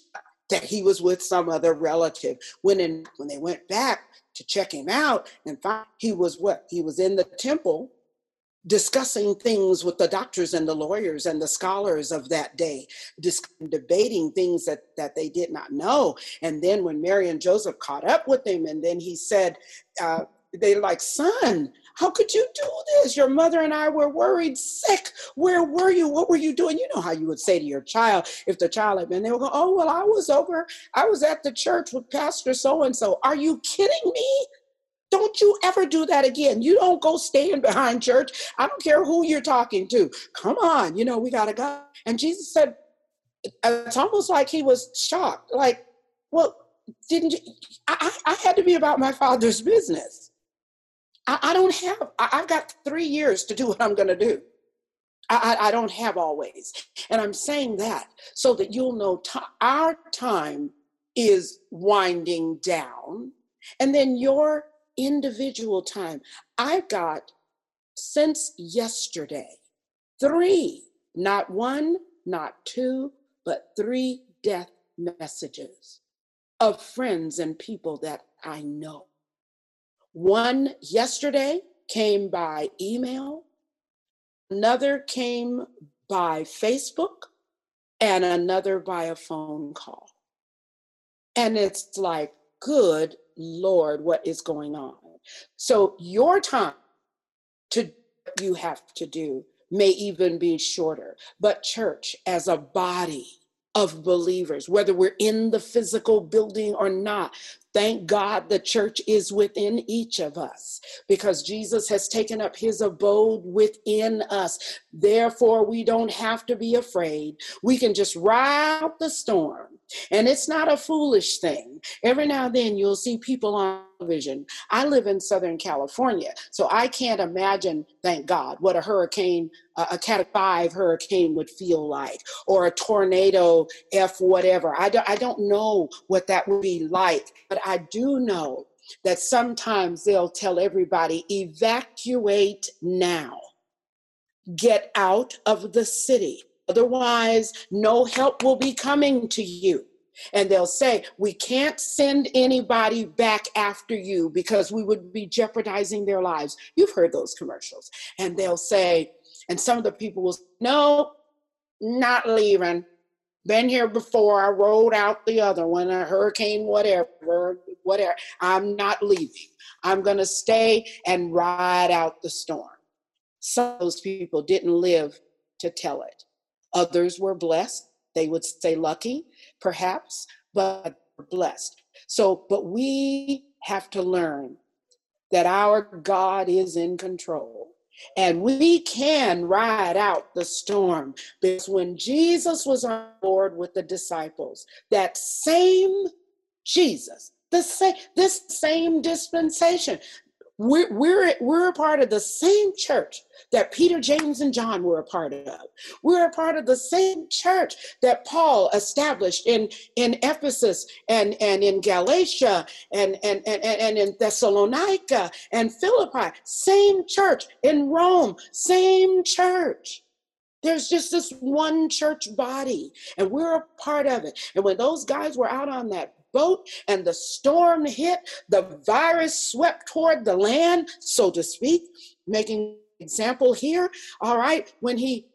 that he was with some other relative. When in, when they went back, to check him out and find he was what? He was in the temple discussing things with the doctors and the lawyers and the scholars of that day, debating things that, that they did not know. And then when Mary and Joseph caught up with him, and then he said, uh, they like, son, how could you do this? Your mother and I were worried sick. Where were you? What were you doing? You know how you would say to your child if the child had been, would go, Oh, well, I was over, I was at the church with Pastor so and so. Are you kidding me? Don't you ever do that again. You don't go stand behind church. I don't care who you're talking to. Come on, you know, we got to go. And Jesus said, it's almost like he was shocked. Like, well, didn't you? I, I had to be about my father's business. I, I don't have, I, have got three years to do what I'm going to do. I, I, don't have always. And I'm saying that so that you'll know t- our time is winding down. And then your individual time. I've got since yesterday three, not one, not two, but three death messages of friends and people that I know. One yesterday came by email, another came by Facebook, and another by a phone call. And it's like, good Lord, what is going on? So your time to you have to do may even be shorter. But church as a body of believers, whether we're in the physical building or not, Thank God the church is within each of us because Jesus has taken up his abode within us. Therefore, we don't have to be afraid. We can just ride out the storm. And it's not a foolish thing. Every now and then you'll see people on television. I live in Southern California, so I can't imagine, thank God, what a hurricane, a Cat 5 hurricane would feel like, or a tornado F whatever. I don't, I don't know what that would be like, but I do know that sometimes they'll tell everybody, evacuate now, get out of the city. Otherwise, no help will be coming to you. And they'll say, We can't send anybody back after you because we would be jeopardizing their lives. You've heard those commercials. And they'll say, and some of the people will say, No, not leaving. Been here before. I rode out the other one, a hurricane, whatever, whatever. I'm not leaving. I'm going to stay and ride out the storm. Some of those people didn't live to tell it. Others were blessed. They would say lucky, perhaps, but blessed. So, but we have to learn that our God is in control. And we can ride out the storm because when Jesus was on board with the disciples, that same Jesus, the same, this same dispensation, we're, we're, we're a part of the same church that Peter, James, and John were a part of. We're a part of the same church that Paul established in, in Ephesus and, and in Galatia and, and, and, and in Thessalonica and Philippi. Same church in Rome, same church. There's just this one church body, and we're a part of it. And when those guys were out on that boat and the storm hit, the virus swept toward the land, so to speak, making example here. All right, when he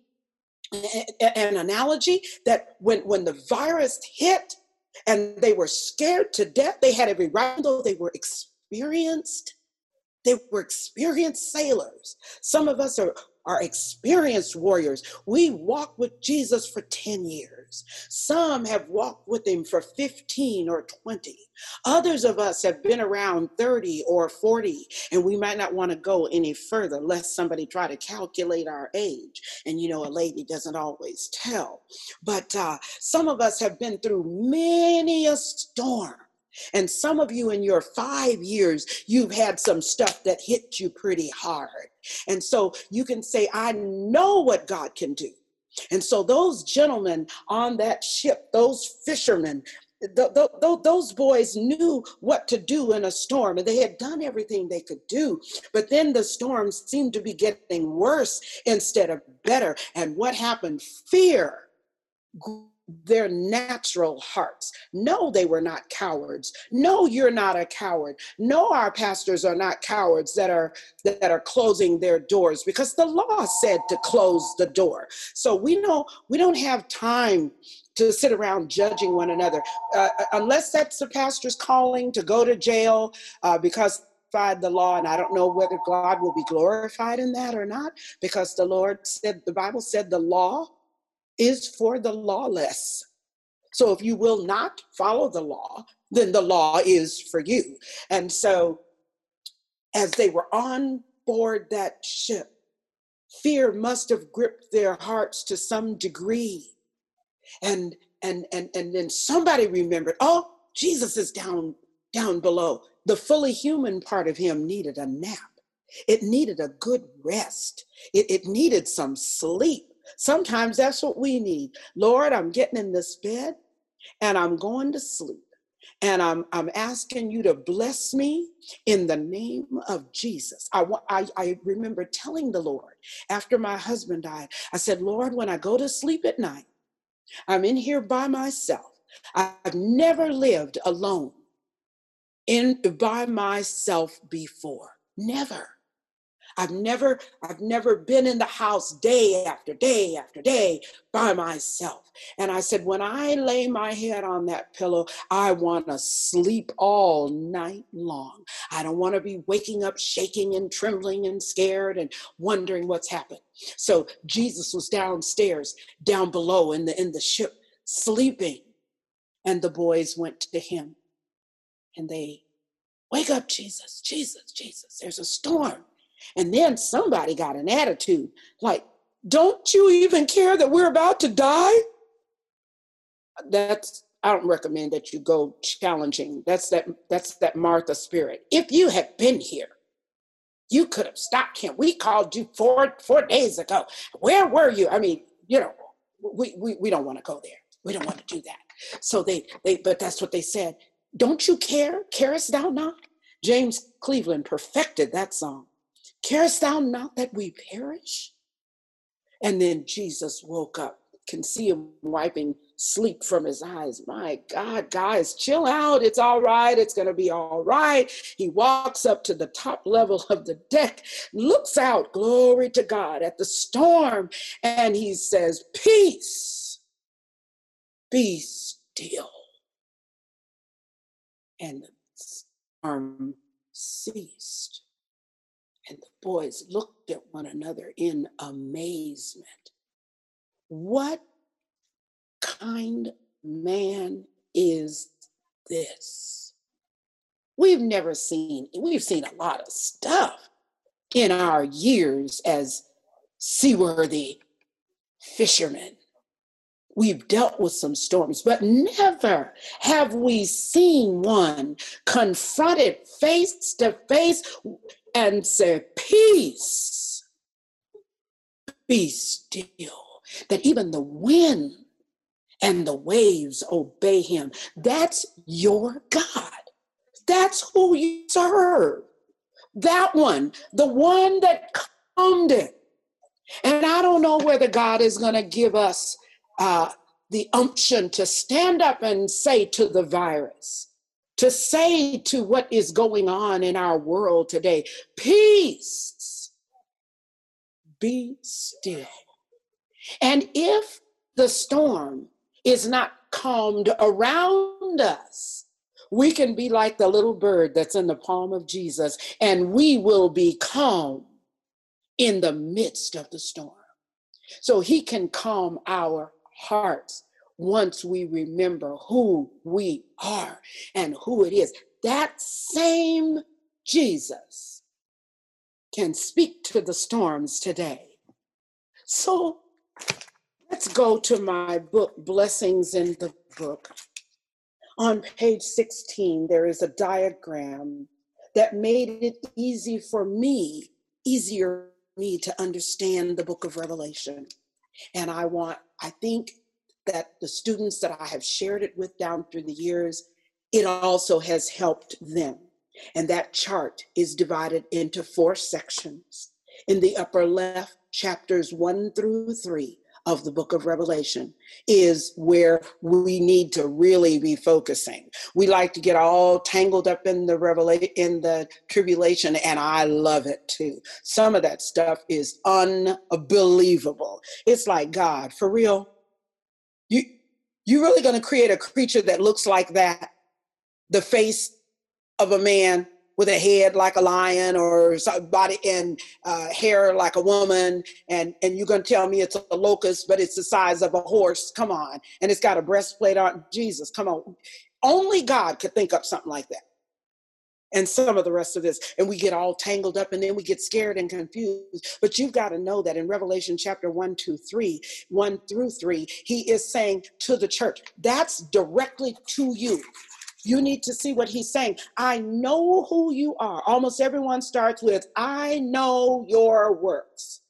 an analogy that when when the virus hit and they were scared to death, they had every right, though they were experienced. They were experienced sailors. Some of us are are experienced warriors. We walked with Jesus for 10 years. Some have walked with him for 15 or 20. Others of us have been around 30 or 40, and we might not want to go any further lest somebody try to calculate our age. And you know, a lady doesn't always tell. But uh, some of us have been through many a storm. And some of you in your five years, you've had some stuff that hit you pretty hard. And so you can say, I know what God can do. And so those gentlemen on that ship, those fishermen, those boys knew what to do in a storm and they had done everything they could do. But then the storm seemed to be getting worse instead of better. And what happened? Fear their natural hearts. No, they were not cowards. No, you're not a coward. No, our pastors are not cowards that are that are closing their doors because the law said to close the door. So we know we don't have time to sit around judging one another uh, uh unless that's the pastor's calling to go to jail uh, because the law and i don't know whether god will be glorified in that or not because the lord said the bible said the law is for the lawless. So if you will not follow the law, then the law is for you. And so as they were on board that ship, fear must have gripped their hearts to some degree. And and and and then somebody remembered, oh, Jesus is down down below. The fully human part of him needed a nap. It needed a good rest. It, it needed some sleep. Sometimes that's what we need. Lord, I'm getting in this bed and I'm going to sleep. And I'm, I'm asking you to bless me in the name of Jesus. I, I, I remember telling the Lord after my husband died, I said, Lord, when I go to sleep at night, I'm in here by myself. I've never lived alone in by myself before. Never. I've never, I've never been in the house day after day after day by myself. And I said, when I lay my head on that pillow, I want to sleep all night long. I don't want to be waking up shaking and trembling and scared and wondering what's happened. So Jesus was downstairs, down below in the in the ship, sleeping. And the boys went to him. And they wake up, Jesus, Jesus, Jesus. There's a storm. And then somebody got an attitude like, don't you even care that we're about to die? That's I don't recommend that you go challenging. That's that that's that Martha spirit. If you had been here, you could have stopped him. We called you four four days ago. Where were you? I mean, you know, we we, we don't want to go there. We don't want to do that. So they they but that's what they said. Don't you care? Carest thou not? James Cleveland perfected that song. Carest thou not that we perish? And then Jesus woke up. Can see him wiping sleep from his eyes. My God, guys, chill out. It's all right. It's going to be all right. He walks up to the top level of the deck, looks out, glory to God, at the storm, and he says, Peace, be still. And the storm ceased. Boys looked at one another in amazement. What kind man is this? We've never seen, we've seen a lot of stuff in our years as seaworthy fishermen. We've dealt with some storms, but never have we seen one confronted face to face and say, Peace, be still. That even the wind and the waves obey him. That's your God. That's who you serve. That one, the one that calmed it. And I don't know whether God is going to give us uh, the unction to stand up and say to the virus, to say to what is going on in our world today, peace, be still. And if the storm is not calmed around us, we can be like the little bird that's in the palm of Jesus, and we will be calm in the midst of the storm. So he can calm our hearts once we remember who we are and who it is. That same Jesus can speak to the storms today. So let's go to my book, Blessings in the Book. On page 16, there is a diagram that made it easy for me, easier for me to understand the book of Revelation. And I want, I think that the students that I have shared it with down through the years, it also has helped them. And that chart is divided into four sections. In the upper left, chapters one through three of the book of Revelation is where we need to really be focusing. We like to get all tangled up in the revelation in the tribulation and I love it too. Some of that stuff is unbelievable. It's like God, for real. You you really going to create a creature that looks like that? The face of a man with a head like a lion or body and uh, hair like a woman and and you're going to tell me it's a locust but it's the size of a horse? Come on. And it's got a breastplate on? Jesus come on. Only god could think up something like that and some of the rest of this and we get all tangled up and then we get scared and confused but you've got to know that in revelation chapter 1 2 3 1 through 3 he is saying to the church that's directly to you you need to see what he's saying. I know who you are. Almost everyone starts with, I know your works.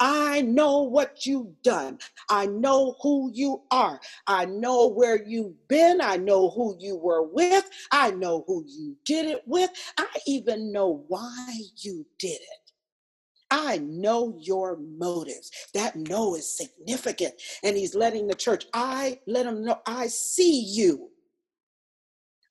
I know what you've done. I know who you are. I know where you've been. I know who you were with. I know who you did it with. I even know why you did it. I know your motives. That know is significant. And he's letting the church, I let them know, I see you.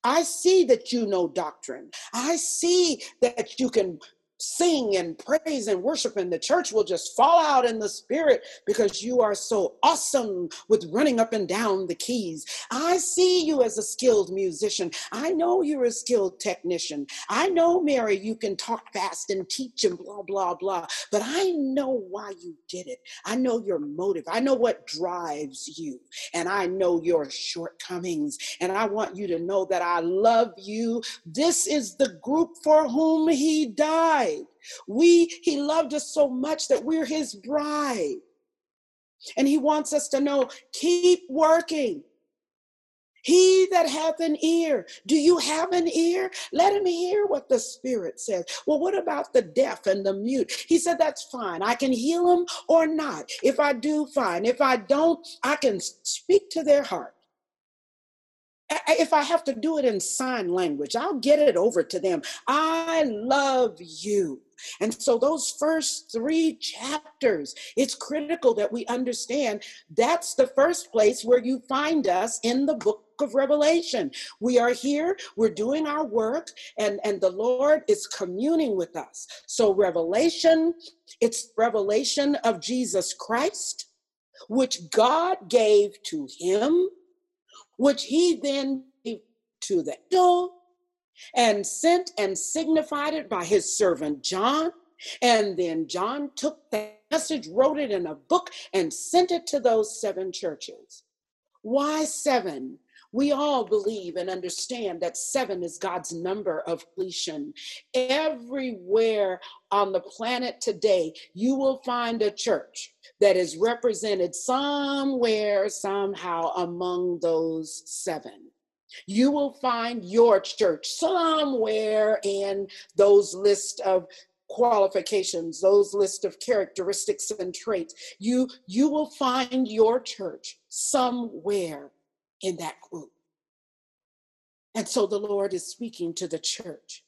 I see that you know doctrine. I see that you can sing and praise and worship, and the church will just fall out in the spirit because you are so awesome with running up and down the keys. I see you as a skilled musician. I know you're a skilled technician. I know, Mary, you can talk fast and teach and blah, blah, blah. But I know why you did it. I know your motive. I know what drives you. And I know your shortcomings. And I want you to know that I love you. This is the group for whom he died bride. We, he loved us so much that we're his bride. And he wants us to know keep working. He that hath an ear, do you have an ear? Let him hear what the Spirit says. Well, what about the deaf and the mute? He said, That's fine. I can heal them or not. If I do, fine. If I don't, I can speak to their heart if I have to do it in sign language, I'll get it over to them. I love you. And so, those first three chapters, it's critical that we understand that's the first place where you find us in the book of Revelation. We are here, we're doing our work, and, and the Lord is communing with us. So, Revelation, it's revelation of Jesus Christ, which God gave to him which he then gave to the angel and sent and signified it by his servant John. And then John took that message, wrote it in a book, and sent it to those seven churches. Why seven? We all believe and understand that seven is God's number of completion. Everywhere on the planet today, you will find a church that is represented somewhere, somehow among those seven. You will find your church somewhere in those list of qualifications those list of characteristics and traits you you will find your church somewhere in that group. And so the Lord is speaking to the church,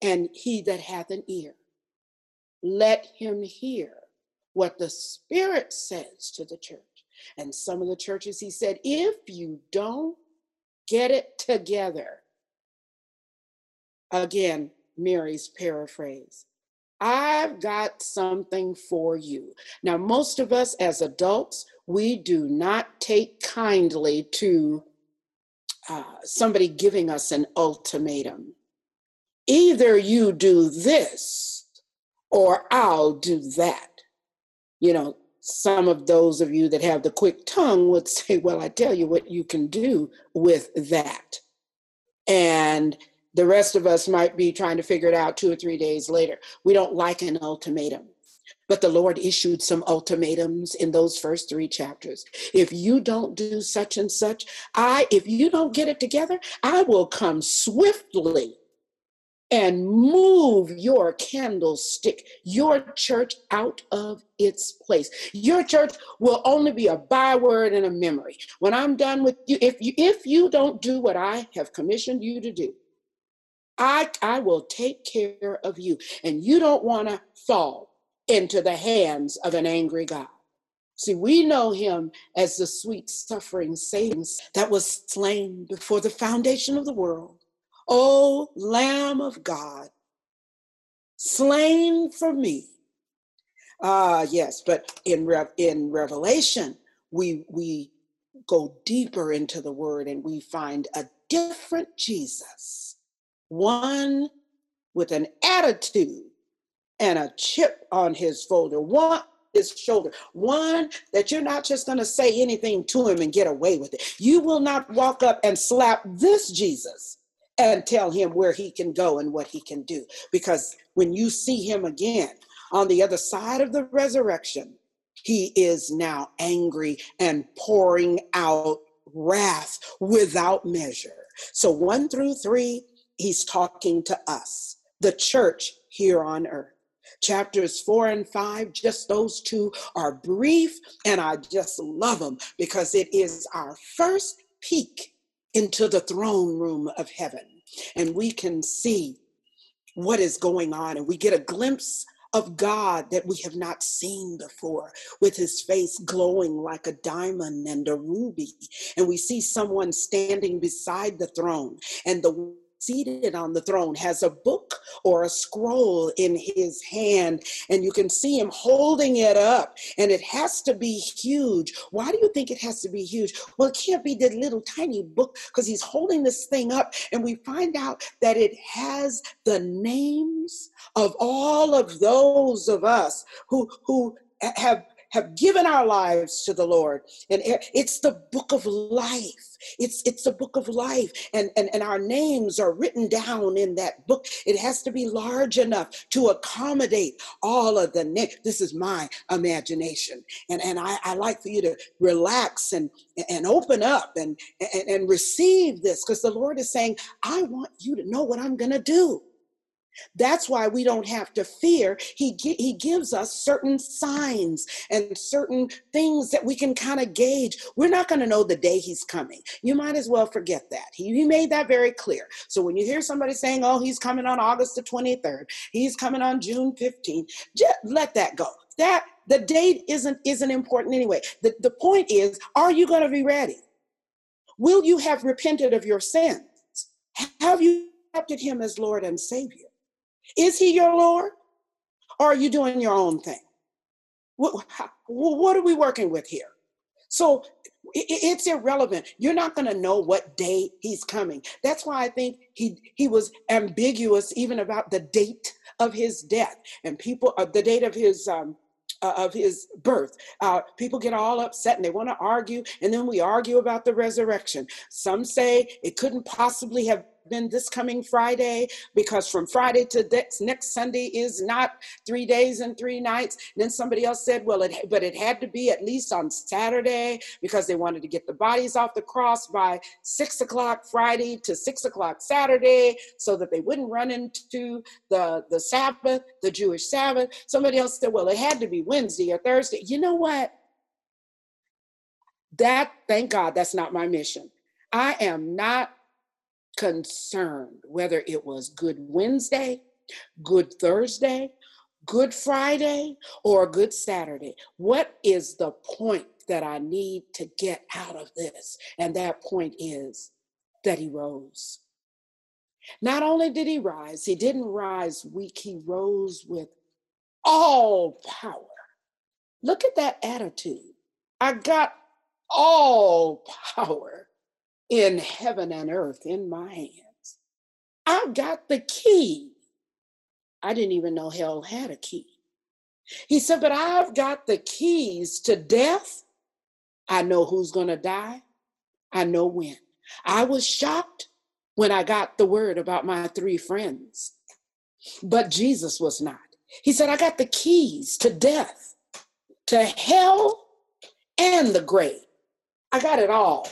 and he that hath an ear, let him hear what the Spirit says to the church. And some of the churches, he said, if you don't get it together, again, Mary's paraphrase. I've got something for you. Now, most of us as adults, we do not take kindly to uh, somebody giving us an ultimatum. Either you do this or I'll do that. You know, some of those of you that have the quick tongue would say, Well, I tell you what you can do with that. And the rest of us might be trying to figure it out two or three days later. We don't like an ultimatum. But the Lord issued some ultimatums in those first three chapters. If you don't do such and such, I, if you don't get it together, I will come swiftly and move your candlestick, your church out of its place. Your church will only be a byword and a memory. When I'm done with you, if you if you don't do what I have commissioned you to do, I I will take care of you. And you don't want to fall into the hands of an angry God. See, we know him as the sweet suffering Savior that was slain before the foundation of the world. O Lamb of God, slain for me. Ah, uh, yes, but in Re- in Revelation, we we go deeper into the Word and we find a different Jesus, one with an attitude and a chip on his shoulder, one his shoulder, one that you're not just going to say anything to him and get away with it. You will not walk up and slap this Jesus and tell him where he can go and what he can do. Because when you see him again on the other side of the resurrection, he is now angry and pouring out wrath without measure. So, one through three, he's talking to us, the church here on earth. Chapters four and five, just those two are brief, and I just love them because it is our first peek into the throne room of heaven. And we can see what is going on, and we get a glimpse of God that we have not seen before, with his face glowing like a diamond and a ruby. And we see someone standing beside the throne, and the seated on the throne has a book or a scroll in his hand, and you can see him holding it up, and it has to be huge. Why do you think it has to be huge? Well, it can't be the little tiny book because he's holding this thing up, and we find out that it has the names of all of those of us who who have have given our lives to the Lord. And it's the book of life. It's it's a book of life. And, and, and our names are written down in that book. It has to be large enough to accommodate all of the names. This is my imagination. And, and I, I like for you to relax and, and open up and, and, and receive this because the Lord is saying, I want you to know what I'm to do. That's why we don't have to fear. He, he gives us certain signs and certain things that we can kind of gauge. We're not going to know the day he's coming. You might as well forget that. He, he made that very clear. So when you hear somebody saying, oh, he's coming on August the 23rd, he's coming on June 15th, just let that go. That the date isn't isn't important anyway. The, the point is, are you going to be ready? Will you have repented of your sins? Have you accepted him as Lord and Savior? Is he your Lord? Or are you doing your own thing? What, what are we working with here? So it's irrelevant. You're not going to know what day he's coming. That's why I think he he was ambiguous even about the date of his death and people uh, the date of his um, uh, of his birth. Uh, people get all upset and they want to argue, and then we argue about the resurrection. Some say it couldn't possibly have been this coming Friday because from Friday to next, next Sunday is not three days and three nights. And then somebody else said, well, it, but it had to be at least on Saturday because they wanted to get the bodies off the cross by six o'clock Friday to six o'clock Saturday so that they wouldn't run into the, the Sabbath, the Jewish Sabbath. Somebody else said, well, it had to be Wednesday or Thursday. You know what? That, thank God, that's not my mission. I am not concerned whether it was Good Wednesday, Good Thursday, Good Friday, or Good Saturday. What is the point that I need to get out of this? And that point is that he rose. Not only did he rise, he didn't rise weak, he rose with all power. Look at that attitude. I got all power in heaven and earth in my hands. I've got the key. I didn't even know hell had a key. He said, But I've got the keys to death. I know who's going to die. I know when. I was shocked when I got the word about my three friends, but Jesus was not. He said, I got the keys to death, to hell, and the grave. I got it all.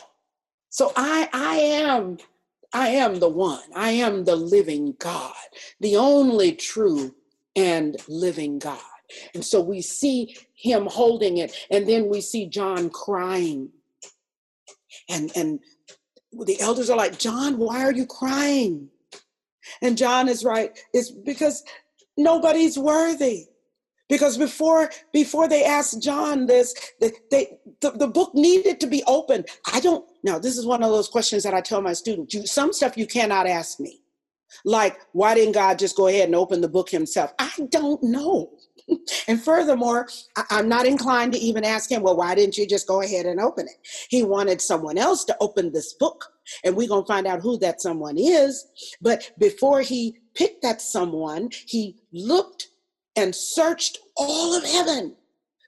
So I I am I am the one. I am the living God, the only true and living God. And so we see him holding it and then we see John crying. And and the elders are like, "John, why are you crying?" And John is right. It's because nobody's worthy because before before they asked john this they, they the, the book needed to be opened. I don't now this is one of those questions that i tell my students. You, some stuff you cannot ask me. Like why didn't god just go ahead and open the book himself? I don't know. And furthermore I, i'm not inclined to even ask him well why didn't you just go ahead and open it? He wanted someone else to open this book and we're going to find out who that someone is. But before he picked that someone he looked and searched all of heaven,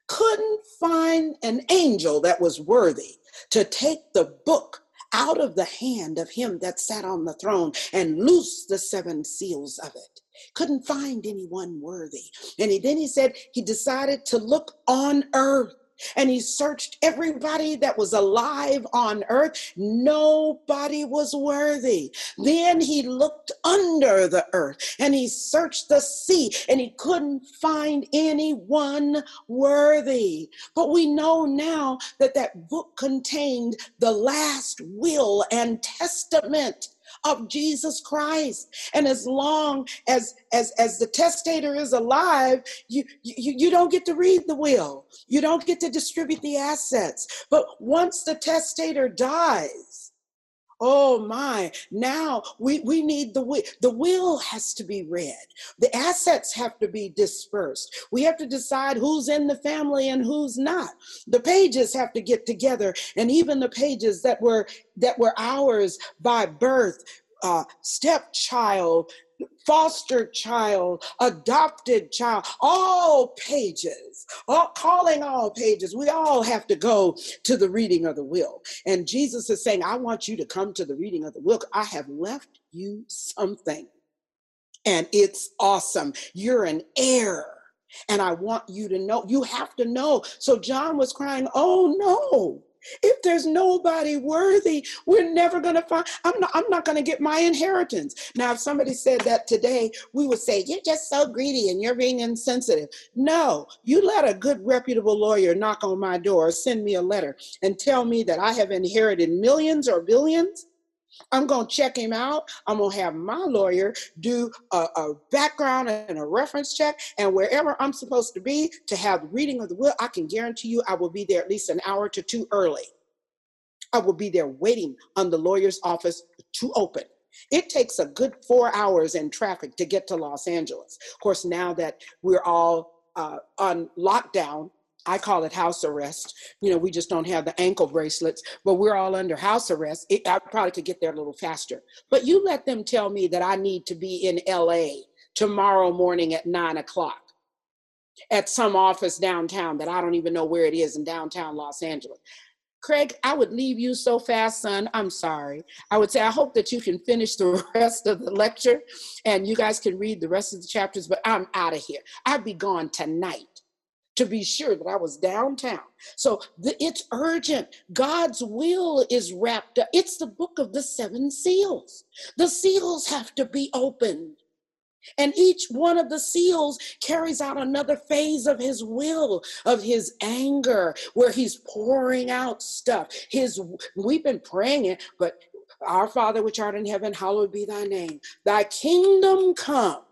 couldn't find an angel that was worthy to take the book out of the hand of him that sat on the throne and loose the seven seals of it. Couldn't find anyone worthy. And he, then he said he decided to look on earth and he searched everybody that was alive on earth. Nobody was worthy. Then he looked under the earth and he searched the sea and he couldn't find anyone worthy. But we know now that that book contained the last will and testament of Jesus Christ. And as long as as as the testator is alive, you you, you don't get to read the will. You don't get to distribute the assets. But once the testator dies, Oh my, now we, we need the will. The will has to be read. The assets have to be dispersed. We have to decide who's in the family and who's not. The pages have to get together. And even the pages that were that were ours by birth, uh, stepchild, foster child, adopted child, all pages, all calling all pages. We all have to go to the reading of the will. And Jesus is saying, I want you to come to the reading of the will. I have left you something. And it's awesome. You're an heir. And I want you to know, you have to know. So John was crying, Oh no, if there's nobody worthy, we're never going to find. I'm not. I'm not going to get my inheritance. Now, if somebody said that today, we would say you're just so greedy and you're being insensitive. No, you let a good, reputable lawyer knock on my door, send me a letter, and tell me that I have inherited millions or billions. I'm going to check him out. I'm going to have my lawyer do a, a, background and a reference check. And wherever I'm supposed to be to have reading of the will, I can guarantee you I will be there at least an hour to two early. I will be there waiting on the lawyer's office to open. It takes a good four hours in traffic to get to Los Angeles. Of course, now that we're all uh, on lockdown, I call it house arrest. You know, we just don't have the ankle bracelets, but we're all under house arrest. It, I probably could get there a little faster. But you let them tell me that I need to be in LA tomorrow morning at nine o'clock at some office downtown that I don't even know where it is in downtown Los Angeles. Craig, I would leave you so fast, son. I'm sorry. I would say, I hope that you can finish the rest of the lecture and you guys can read the rest of the chapters, but I'm out of here. I'd be gone tonight to be sure that I was downtown. So the, it's urgent. God's will is wrapped up. It's the book of the seven seals. The seals have to be opened. And each one of the seals carries out another phase of his will, of his anger, where he's pouring out stuff. His we've been praying it, but our Father which art in heaven, hallowed be thy name. Thy kingdom come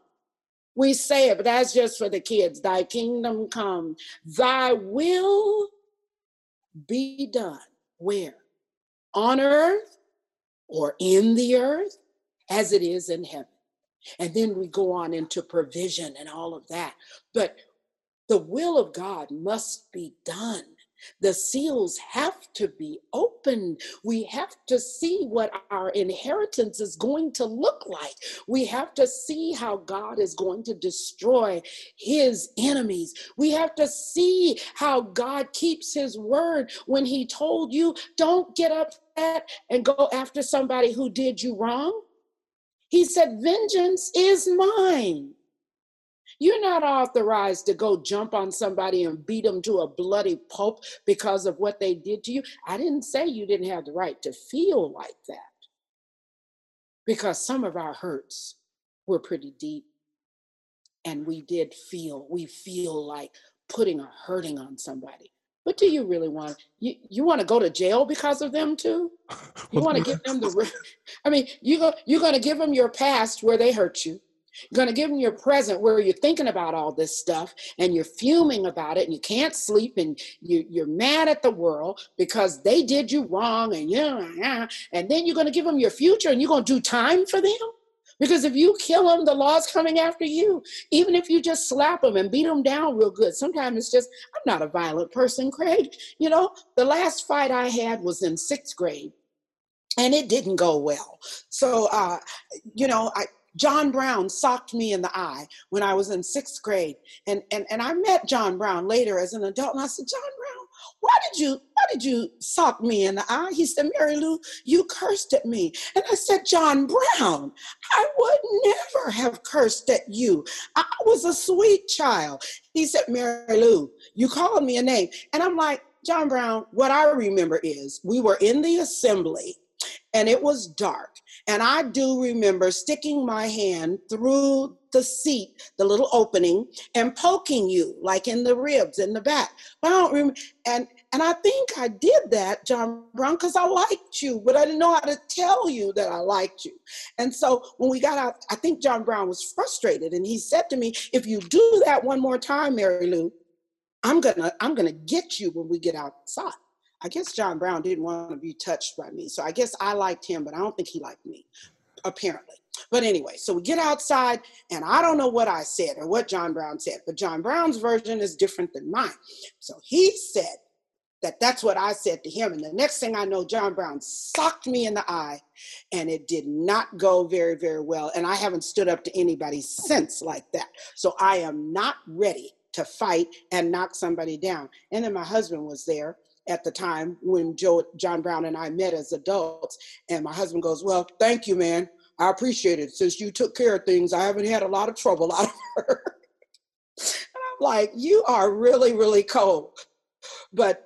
we say it, but that's just for the kids. Thy kingdom come, thy will be done. Where? On earth or in the earth as it is in heaven. And then we go on into provision and all of that. But the will of God must be done. The seals have to be opened. We have to see what our inheritance is going to look like. We have to see how God is going to destroy his enemies. We have to see how God keeps his word when he told you, don't get upset and go after somebody who did you wrong. He said, Vengeance is mine. You're not authorized to go jump on somebody and beat them to a bloody pulp because of what they did to you. I didn't say you didn't have the right to feel like that because some of our hurts were pretty deep and we did feel, we feel like putting a hurting on somebody. But do you really want you, you want to go to jail because of them too? You want to give them the I mean, you go you're going to give them your past where they hurt you. You're going to give them your present where you're thinking about all this stuff and you're fuming about it and you can't sleep and you, you're mad at the world because they did you wrong and yeah, and then you're going to give them your future and you're going to do time for them. Because if you kill them, the law's coming after you. Even if you just slap them and beat them down real good. Sometimes it's just, I'm not a violent person, Craig. You know, the last fight I had was in sixth grade and it didn't go well. So, uh, you know, I, John Brown socked me in the eye when I was in sixth grade. And, and, and I met John Brown later as an adult. And I said, John Brown, why did you why did you sock me in the eye? He said, Mary Lou, you cursed at me. And I said, John Brown, I would never have cursed at you. I was a sweet child. He said, Mary Lou, you called me a name. And I'm like, John Brown, what I remember is we were in the assembly and it was dark. And I do remember sticking my hand through the seat, the little opening, and poking you like in the ribs in the back. But I don't remember. And and I think I did that, John Brown, because I liked you, but I didn't know how to tell you that I liked you. And so when we got out, I think John Brown was frustrated, and he said to me, "If you do that one more time, Mary Lou, I'm gonna I'm gonna get you when we get outside." I guess John Brown didn't want to be touched by me. So I guess I liked him, but I don't think he liked me, apparently. But anyway, so we get outside, and I don't know what I said or what John Brown said, but John Brown's version is different than mine. So he said that that's what I said to him. And the next thing I know, John Brown socked me in the eye, and it did not go very, very well. And I haven't stood up to anybody since like that. So I am not ready to fight and knock somebody down. And then my husband was there at the time when Joe, John Brown and I met as adults. And my husband goes, Well, thank you, man. I appreciate it. Since you took care of things, I haven't had a lot of trouble out of her. and I'm like, You are really, really cold. But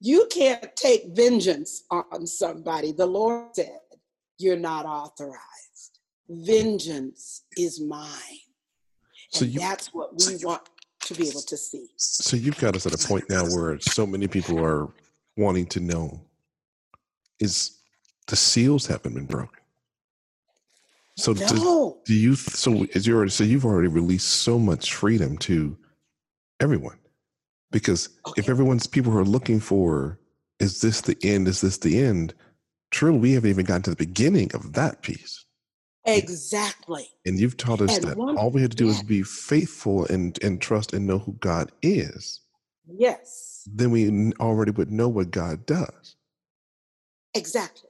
you can't take vengeance on somebody. The Lord said, You're not authorized. Vengeance is mine. So and you, that's what we want to be able to see. So you've got us at a point now where so many people are wanting to know is the seals haven't been broken. So no. do, do you so as you already so you've already released so much freedom to everyone. Because okay. if everyone's people who are looking for is this the end? Is this the end? Truly, we haven't even gotten to the beginning of that piece. Exactly. And you've taught us and that one, all we had to do yeah. is be faithful and, and trust and know who God is. Yes. Then we already would know what God does. Exactly.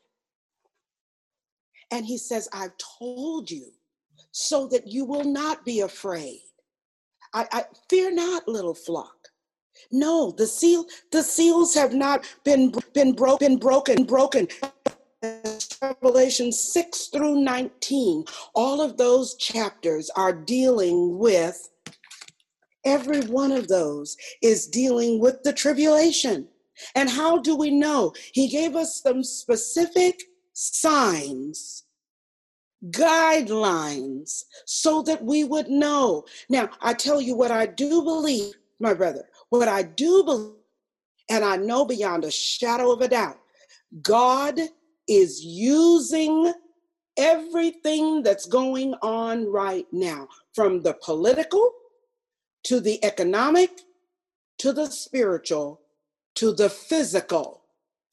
And he says, I've told you so that you will not be afraid. I, I fear not, little flock. No, the seal, the seals have not been been broken, broken, broken. Revelation 6 through 19, all of those chapters are dealing with, every one of those is dealing with the tribulation. And how do we know? He gave us some specific signs, guidelines, so that we would know. Now, I tell you what I do believe, my brother, what I do believe, and I know beyond a shadow of a doubt, God is using everything that's going on right now, from the political to the economic to the spiritual to the physical.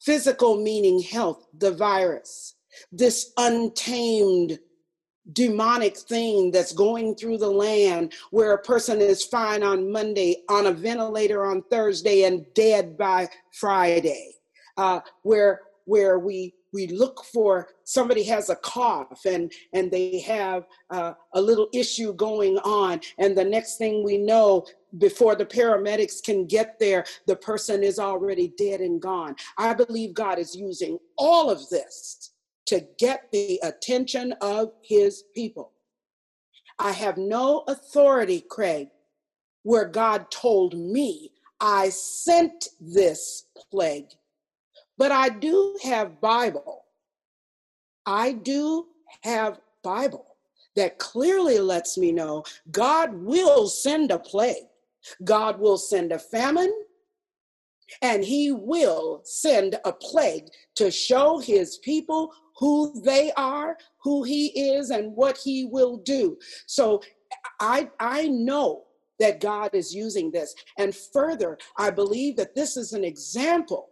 Physical meaning health, the virus, this untamed demonic thing that's going through the land where a person is fine on Monday, on a ventilator on Thursday, and dead by Friday, uh, where where we we look for somebody has a cough and and they have uh, a little issue going on. And the next thing we know before the paramedics can get there the person is already dead and gone. I believe god is using all of this to get the attention of his people. I have no authority craig where god told me i sent this plague but I do have Bible. I do have Bible that clearly lets me know God will send a plague. God will send a famine and he will send a plague to show his people who they are, who he is and what he will do. So I I know that God is using this. And further, I believe that this is an example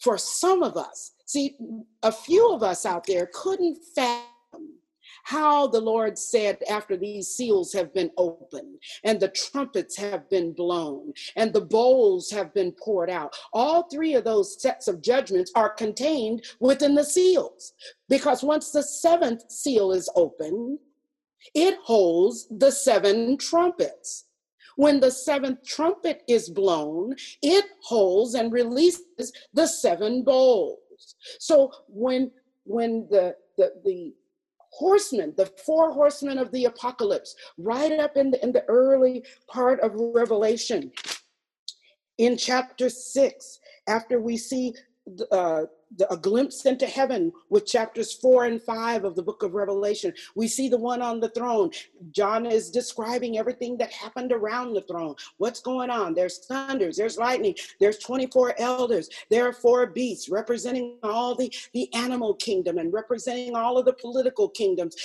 for some of us. See, a few of us out there couldn't fathom how the Lord said after these seals have been opened and the trumpets have been blown and the bowls have been poured out. All three of those sets of judgments are contained within the seals because once the seventh seal is opened, it holds the seven trumpets. When the seventh trumpet is blown, it holds and releases the seven bowls. So when when the the, the horsemen, the four horsemen of the apocalypse, right up in the, in the early part of Revelation, in chapter six, after we see uh, the, a glimpse into heaven with chapters four and five of the book of Revelation. We see the one on the throne. John is describing everything that happened around the throne. What's going on? There's thunders, there's lightning, there's 24 elders, there are four beasts representing all the, the animal kingdom and representing all of the political kingdoms.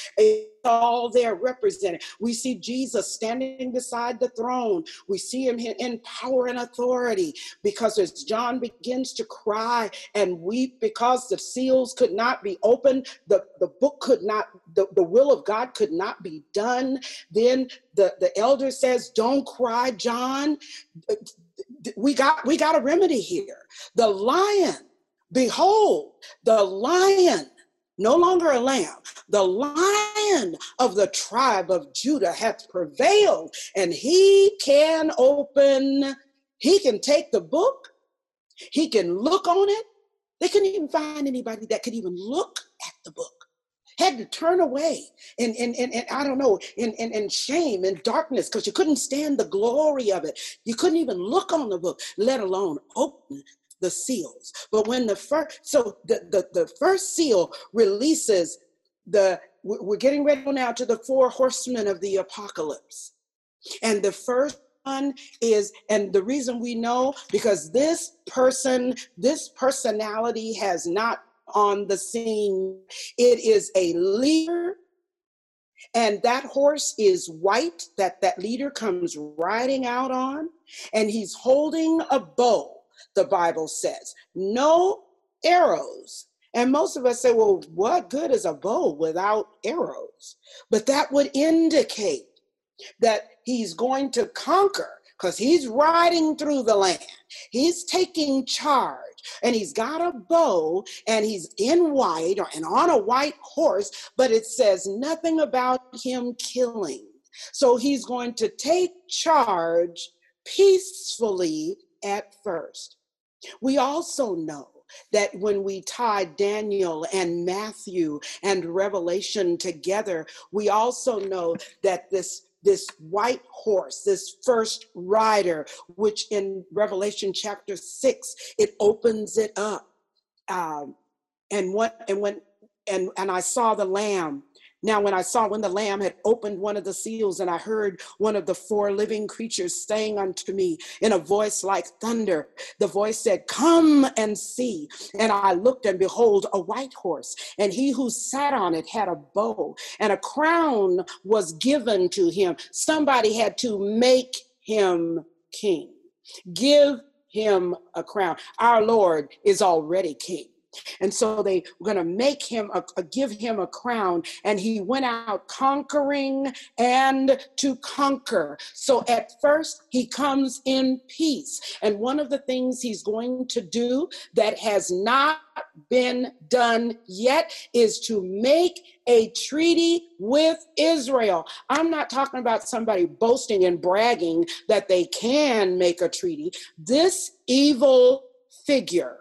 All there represented. We see Jesus standing beside the throne. We see him in power and authority because as John begins to cry and weep because the seals could not be opened, the, the book could not, the, the will of God could not be done. Then the, the elder says, Don't cry, John. We got we got a remedy here. The lion, behold, the lion no longer a lamb. The lion of the tribe of Judah hath prevailed, and he can open, he can take the book, he can look on it. They couldn't even find anybody that could even look at the book. Had to turn away and, and, and, I don't know, in, in, in shame and darkness because you couldn't stand the glory of it. You couldn't even look on the book, let alone open the seals. But when the first, so the, the, the first seal releases the, we're getting ready now to the four horsemen of the apocalypse. And the first one is, and the reason we know, because this person, this personality has not on the scene. It is a leader and that horse is white that that leader comes riding out on and he's holding a bow the Bible says. No arrows. And most of us say, well, what good is a bow without arrows? But that would indicate that he's going to conquer because he's riding through the land. He's taking charge and he's got a bow and he's in white or, and on a white horse, but it says nothing about him killing. So he's going to take charge peacefully at first. We also know that when we tie Daniel and Matthew and Revelation together, we also know that this this white horse, this first rider, which in Revelation chapter six, it opens it up. Um, and what and when and and I saw the lamb now, when I saw when the Lamb had opened one of the seals, and I heard one of the four living creatures saying unto me in a voice like thunder, the voice said, Come and see. And I looked, and behold, a white horse, and he who sat on it had a bow, and a crown was given to him. Somebody had to make him king, give him a crown. Our Lord is already king. And so they were going to make him, a, a, give him a crown. And he went out conquering and to conquer. So at first, he comes in peace. And one of the things he's going to do that has not been done yet is to make a treaty with Israel. I'm not talking about somebody boasting and bragging that they can make a treaty. This evil figure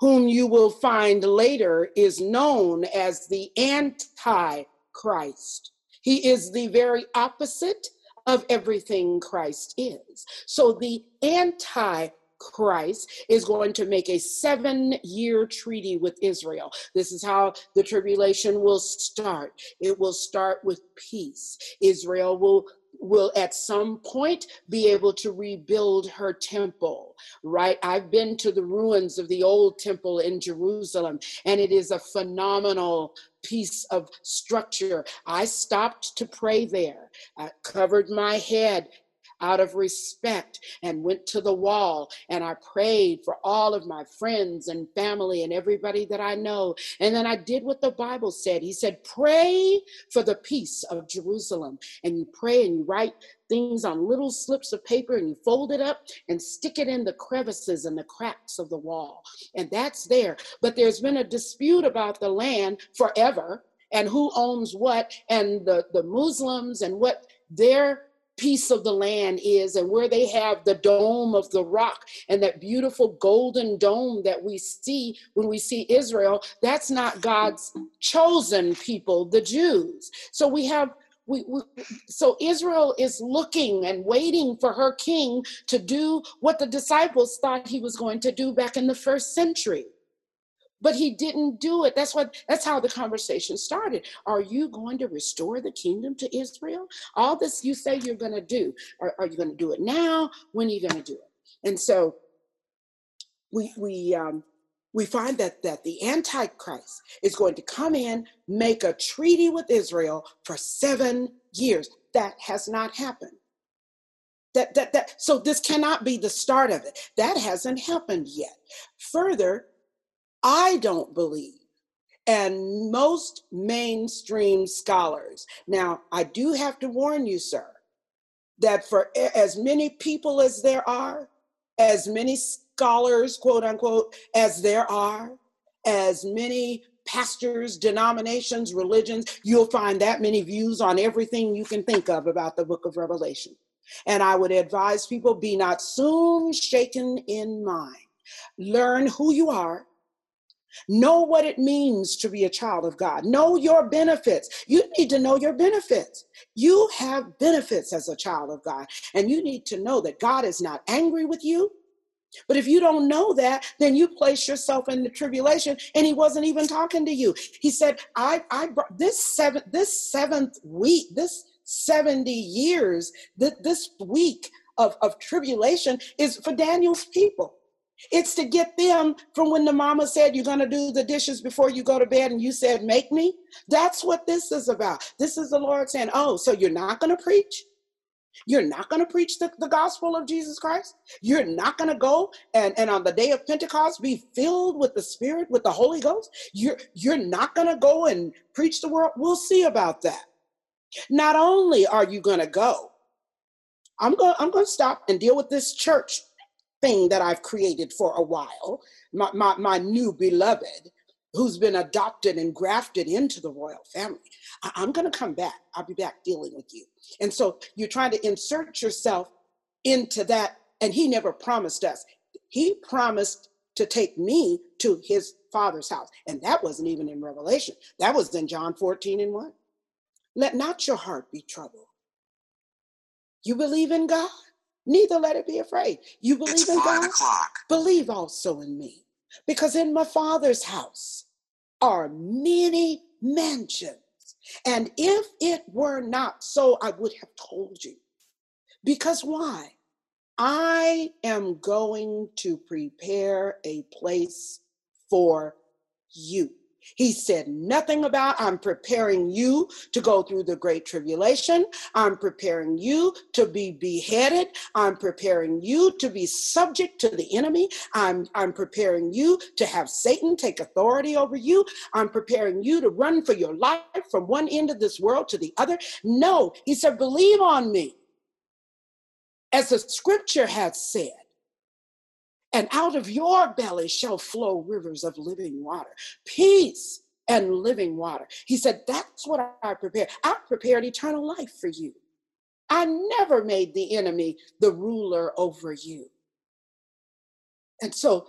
whom you will find later is known as the Antichrist. He is the very opposite of everything Christ is. So the Antichrist is going to make a seven year treaty with Israel. This is how the tribulation will start. It will start with peace. Israel will will at some point be able to rebuild her temple, right? I've been to the ruins of the old temple in Jerusalem, and it is a phenomenal piece of structure. I stopped to pray there. I covered my head out of respect and went to the wall and I prayed for all of my friends and family and everybody that I know. And then I did what the Bible said. He said, Pray for the peace of Jerusalem. And you pray and you write things on little slips of paper and you fold it up and stick it in the crevices and the cracks of the wall. And that's there. But there's been a dispute about the land forever and who owns what and the, the Muslims and what their piece of the land is and where they have the dome of the rock and that beautiful golden dome that we see when we see Israel, that's not God's chosen people, the Jews. So we have we, we, so Israel is looking and waiting for her king to do what the disciples thought he was going to do back in the first century but he didn't do it. That's what that's how the conversation started. Are you going to restore the kingdom to israel? All this you say you're going to do are, are you going to do it now? When are you going to do it? And so we we um we find that that the antichrist is going to come in make a treaty with israel for seven years. That has not happened. That that that so this cannot be the start of it. That hasn't happened yet. Further i don't believe and most mainstream scholars now i do have to warn you sir that for as many people as there are as many scholars, quote unquote, as there are, as many pastors, denominations, religions, you'll find that many views on everything you can think of about the book of Revelation. And I would advise people be not soon shaken in mind. Learn who you are. Know what it means to be a child of God. Know your benefits. You need to know your benefits. You have benefits as a child of God. And you need to know that God is not angry with you. But if you don't know that, then you place yourself in the tribulation. And he wasn't even talking to you. He said, I, I brought this seven, this seventh week, this 70 years, th- this week of, of tribulation is for Daniel's people. It's to get them from when the mama said, You're going to do the dishes before you go to bed, and you said, Make me. That's what this is about. This is the Lord saying, Oh, so you're not going to preach? You're not going to preach the, the gospel of Jesus Christ. You're not going to go and, and on the day of Pentecost be filled with the Spirit, with the Holy Ghost. You're, you're not going to go and preach the world. We'll see about that. Not only are you going to go, I'm going, I'm going to stop and deal with this church thing that I've created for a while, my, my, my new beloved who's been adopted and grafted into the royal family. I- I'm going to come back. I'll be back dealing with you. And so you're trying to insert yourself into that. And he never promised us. He promised to take me to his father's house. And that wasn't even in Revelation, that was in John 14 and 1. Let not your heart be troubled. You believe in God, neither let it be afraid. You believe It's in God, o'clock. believe also in me. Because in my father's house are many mansions. And if it were not so, I would have told you. Because why? I am going to prepare a place for you. He said nothing about, I'm preparing you to go through the great tribulation. I'm preparing you to be beheaded. I'm preparing you to be subject to the enemy. I'm, I'm preparing you to have Satan take authority over you. I'm preparing you to run for your life from one end of this world to the other. No, he said, believe on me. As the scripture has said, and out of your belly shall flow rivers of living water, peace and living water. He said, That's what I prepared. I prepared eternal life for you. I never made the enemy the ruler over you. And so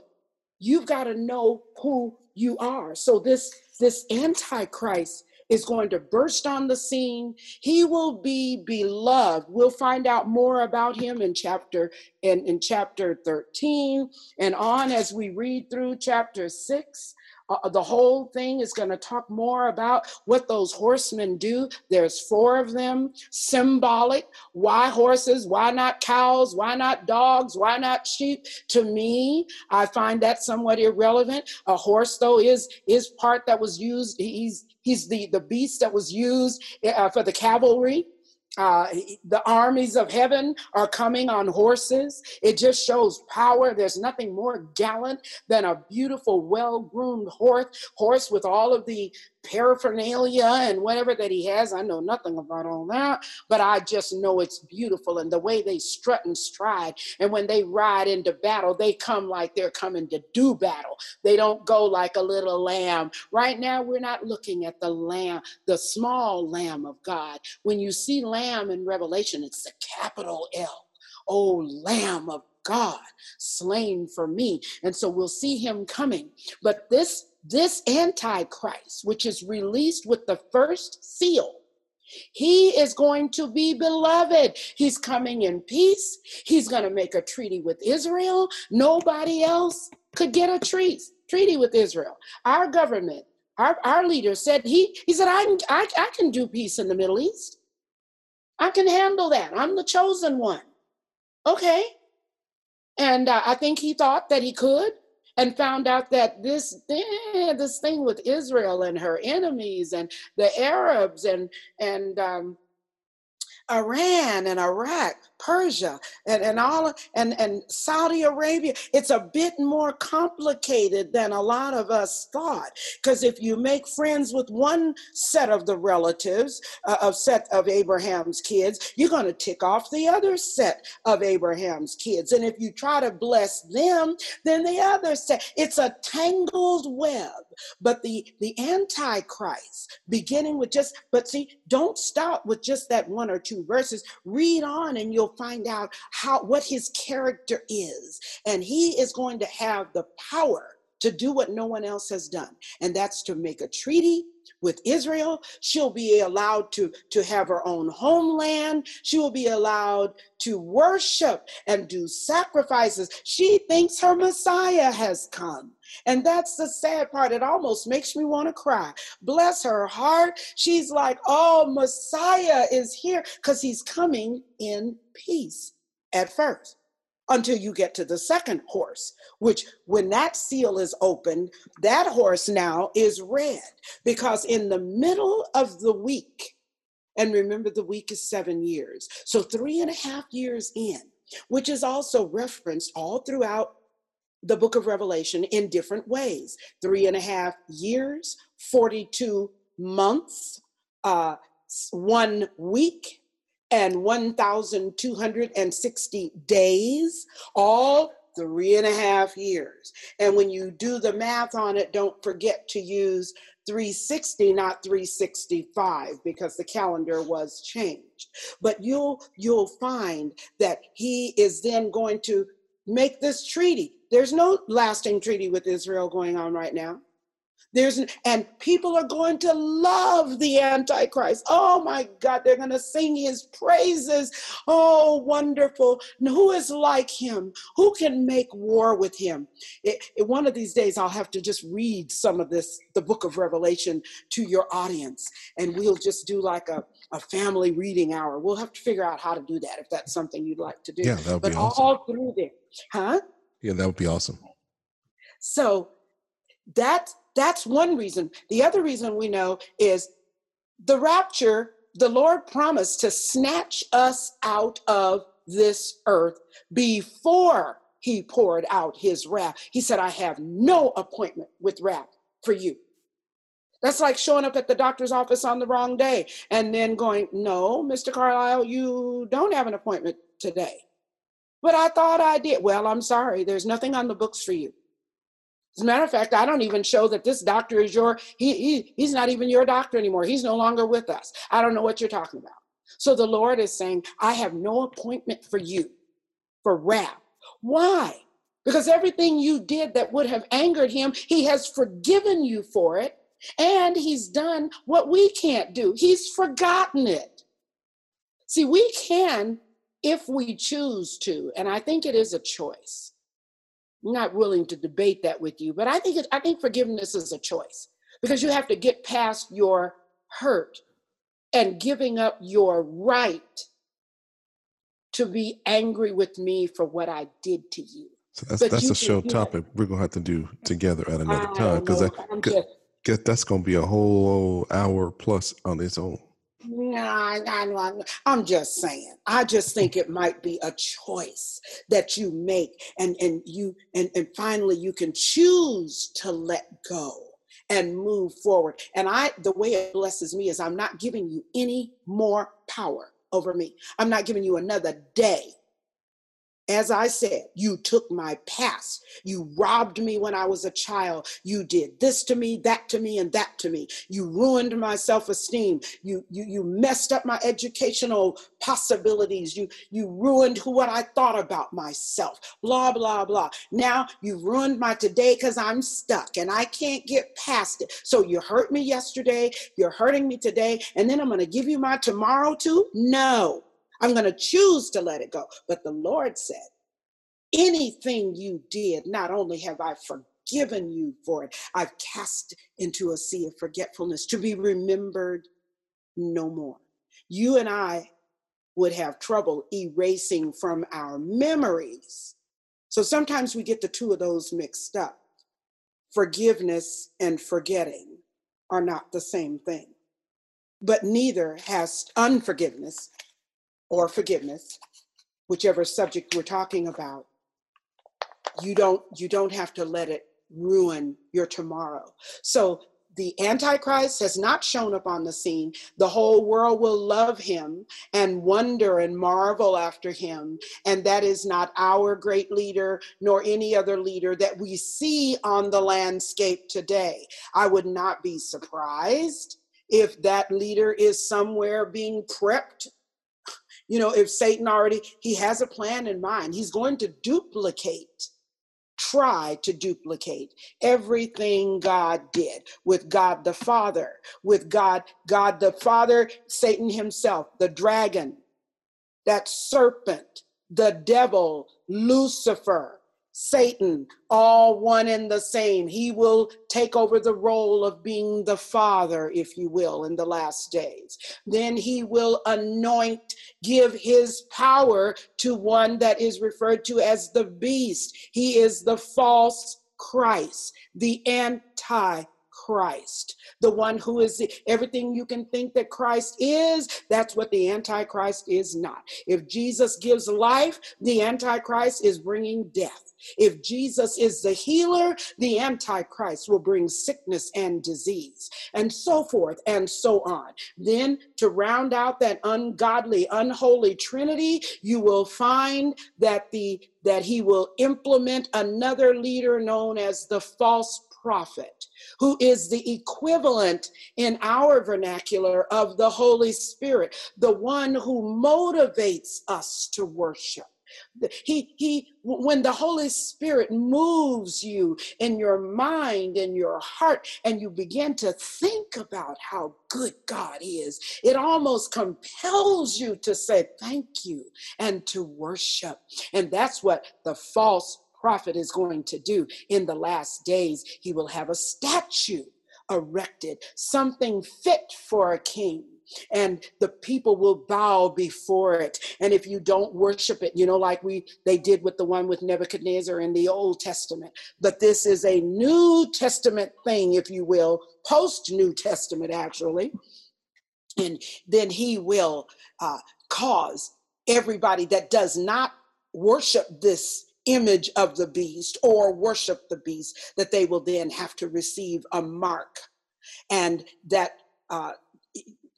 you've got to know who you are. So this this antichrist is going to burst on the scene. He will be beloved. We'll find out more about him in chapter in, in chapter 13 and on as we read through chapter 6. Uh, the whole thing is going to talk more about what those horsemen do. There's four of them, symbolic. Why horses? Why not cows? Why not dogs? Why not sheep? To me, I find that somewhat irrelevant. A horse, though, is is part that was used. He's he's the the beast that was used uh, for the cavalry. Uh, the armies of heaven are coming on horses. It just shows power. There's nothing more gallant than a beautiful, well groomed horse, horse with all of the paraphernalia and whatever that he has. I know nothing about all that, but I just know it's beautiful. And the way they strut and stride, and when they ride into battle, they come like they're coming to do battle. They don't go like a little lamb. Right now, we're not looking at the lamb, the small lamb of God. When you see lamb in Revelation, it's the capital L. Oh, lamb of God, slain for me. And so we'll see him coming. But this this antichrist which is released with the first seal he is going to be beloved. He's coming in peace. He's going to make a treaty with israel. Nobody else could get a treaty treaty with israel. Our government our, our leader said he he said I, can, I i can do peace in the middle east. I can handle that. I'm the chosen one. Okay. And uh, i think he thought that he could and found out that this eh, this thing with Israel and her enemies and the Arabs and and um, Iran and Iraq, Persia, and, and all and, and Saudi Arabia. It's a bit more complicated than a lot of us thought. Because if you make friends with one set of the relatives, uh, of set of Abraham's kids, you're going to tick off the other set of Abraham's kids. And if you try to bless them, then the other set. It's a tangled web. But the the Antichrist, beginning with just, but see, don't stop with just that one or two verses, read on and you'll find out how what his character is. And he is going to have the power to do what no one else has done, and that's to make a treaty with Israel. She'll be allowed to, to have her own homeland. She will be allowed to worship and do sacrifices. She thinks her Messiah has come. And that's the sad part. It almost makes me want to cry. Bless her heart. She's like, oh, Messiah is here because he's coming in peace at first until you get to the second horse, which when that seal is opened, that horse now is red. Because in the middle of the week, and remember the week is seven years, so three and a half years in, which is also referenced all throughout the book of Revelation in different ways. Three and a half years, 42 months, uh, one week, and 1,260 days, all three and a half years. And when you do the math on it, don't forget to use 360 not 365 because the calendar was changed but you'll you'll find that he is then going to make this treaty there's no lasting treaty with Israel going on right now. There's and people are going to love the Antichrist. Oh my God, they're going to sing his praises. Oh, wonderful. And who is like him? Who can make war with him? It, it, one of these days, I'll have to just read some of this, the book of Revelation, to your audience, and we'll just do like a, a family reading hour. We'll have to figure out how to do that if that's something you'd like to do. Yeah, that would but be awesome. all through there, huh? Yeah, that would be awesome. So that that's one reason. The other reason we know is the rapture, the Lord promised to snatch us out of this earth before he poured out his wrath. He said, I have no appointment with wrath for you. That's like showing up at the doctor's office on the wrong day and then going, No, Mr. Carlisle, you don't have an appointment today. But I thought I did. Well, I'm sorry. There's nothing on the books for you. As a matter of fact, I don't even show that this doctor is your, he, he, he's not even your doctor anymore. He's no longer with us. I don't know what you're talking about. So the Lord is saying, I have no appointment for you for wrath. Why? Because everything you did that would have angered him, he has forgiven you for it. And he's done what we can't do. He's forgotten it. See, we can if we choose to, and I think it is a choice. Not willing to debate that with you, but I think it, I think forgiveness is a choice because you have to get past your hurt and giving up your right to be angry with me for what I did to you. So that's but that's a show topic we're gonna have to do together at another time because that, that's gonna be a whole hour plus on its own. No, no, I'm just saying. I just think it might be a choice that you make, and and you and and finally you can choose to let go and move forward. And I, the way it blesses me is I'm not giving you any more power over me. I'm not giving you another day as I said, you took my past. You robbed me when I was a child. You did this to me, that to me, and that to me. You ruined my self-esteem. You you you messed up my educational possibilities. You you ruined who what I thought about myself. Blah blah blah. Now you ruined my today because I'm stuck and I can't get past it. So you hurt me yesterday. You're hurting me today, and then I'm to give you my tomorrow too. No. I'm going to choose to let it go. But the Lord said, anything you did, not only have I forgiven you for it, I've cast into a sea of forgetfulness to be remembered no more. You and I would have trouble erasing from our memories. So sometimes we get the two of those mixed up. forgiveness and forgetting are not the same thing. But neither has unforgiveness or forgiveness, whichever subject we're talking about. You don't you don't have to let it ruin your tomorrow. So the Antichrist has not shown up on the scene. The whole world will love him and wonder and marvel after him. And that is not our great leader nor any other leader that we see on the landscape today. I would not be surprised if that leader is somewhere being prepped you know if satan already he has a plan in mind. He's going to duplicate try to duplicate everything God did with God the Father, with God, God the Father, Satan himself, the dragon, that serpent, the devil, Lucifer, Satan, all one and the same. He will take over the role of being the father, if you will, in the last days. Then he will anoint, give his power to one that is referred to as the beast. He is the false Christ, the anti Christ, the one who is everything you can think that Christ is, that's what the Antichrist is not. If Jesus gives life, the Antichrist is bringing death. If Jesus is the healer, the Antichrist will bring sickness and disease, and so forth and so on. Then, to round out that ungodly, unholy trinity, you will find that the that he will implement another leader known as the false prophet, who is the equivalent in our vernacular of the Holy Spirit, the one who motivates us to worship. He, he, when the Holy Spirit moves you in your mind and your heart, and you begin to think about how good God is, it almost compels you to say thank you and to worship. And that's what the false prophet is going to do in the last days. He will have a statue erected, something fit for a king and the people will bow before it. And if you don't worship it you know like we they did with the one with nebuchadnezzar in the old testament. But this is a new testament thing if you will post new testament actually. And then he will uh, cause everybody that does not worship this image of the beast or worship the beast, that they will then have to receive a mark and that. Uh,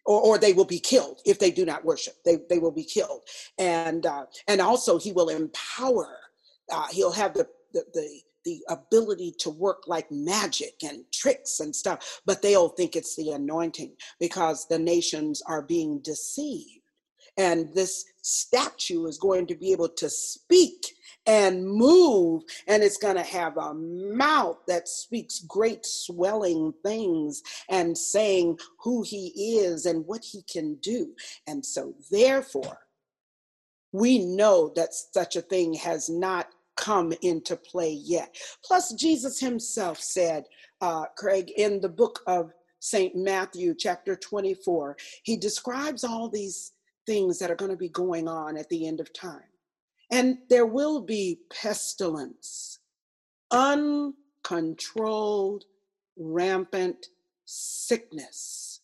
or, or they will be killed if they do not worship. They, they will be killed, and uh, and also he will empower. Uh, he'll have the, the the the ability to work like magic and tricks and stuff, but they'll think it's the anointing because the nations are being deceived. And this statue is going to be able to speak and move, and it's going to have a mouth that speaks great swelling things and saying who he is and what he can do. And so, therefore, we know that such a thing has not come into play yet. Plus, Jesus himself said, uh, Craig, in the book of St. Matthew, chapter 24, he describes all these things that are going to be going on at the end of time. And there will be pestilence, uncontrolled, rampant sickness,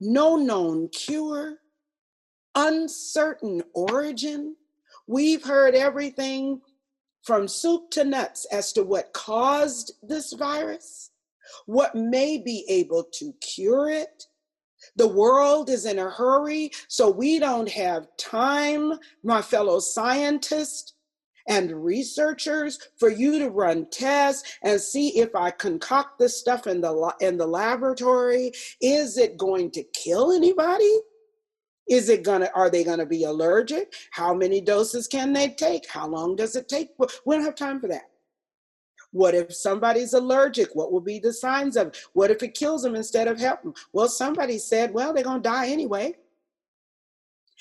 no known cure, uncertain origin. We've heard everything from soup to nuts as to what caused this virus, what may be able to cure it, the world is in a hurry, so we don't have time, my fellow scientists and researchers, for you to run tests and see if I concoct this stuff in the in the laboratory. Is it going to kill anybody? Is it gonna? Are they gonna be allergic? How many doses can they take? How long does it take? We don't have time for that. What if somebody's allergic? What will be the signs of it? What if it kills them instead of helping? Well, somebody said, well, they're going to die anyway.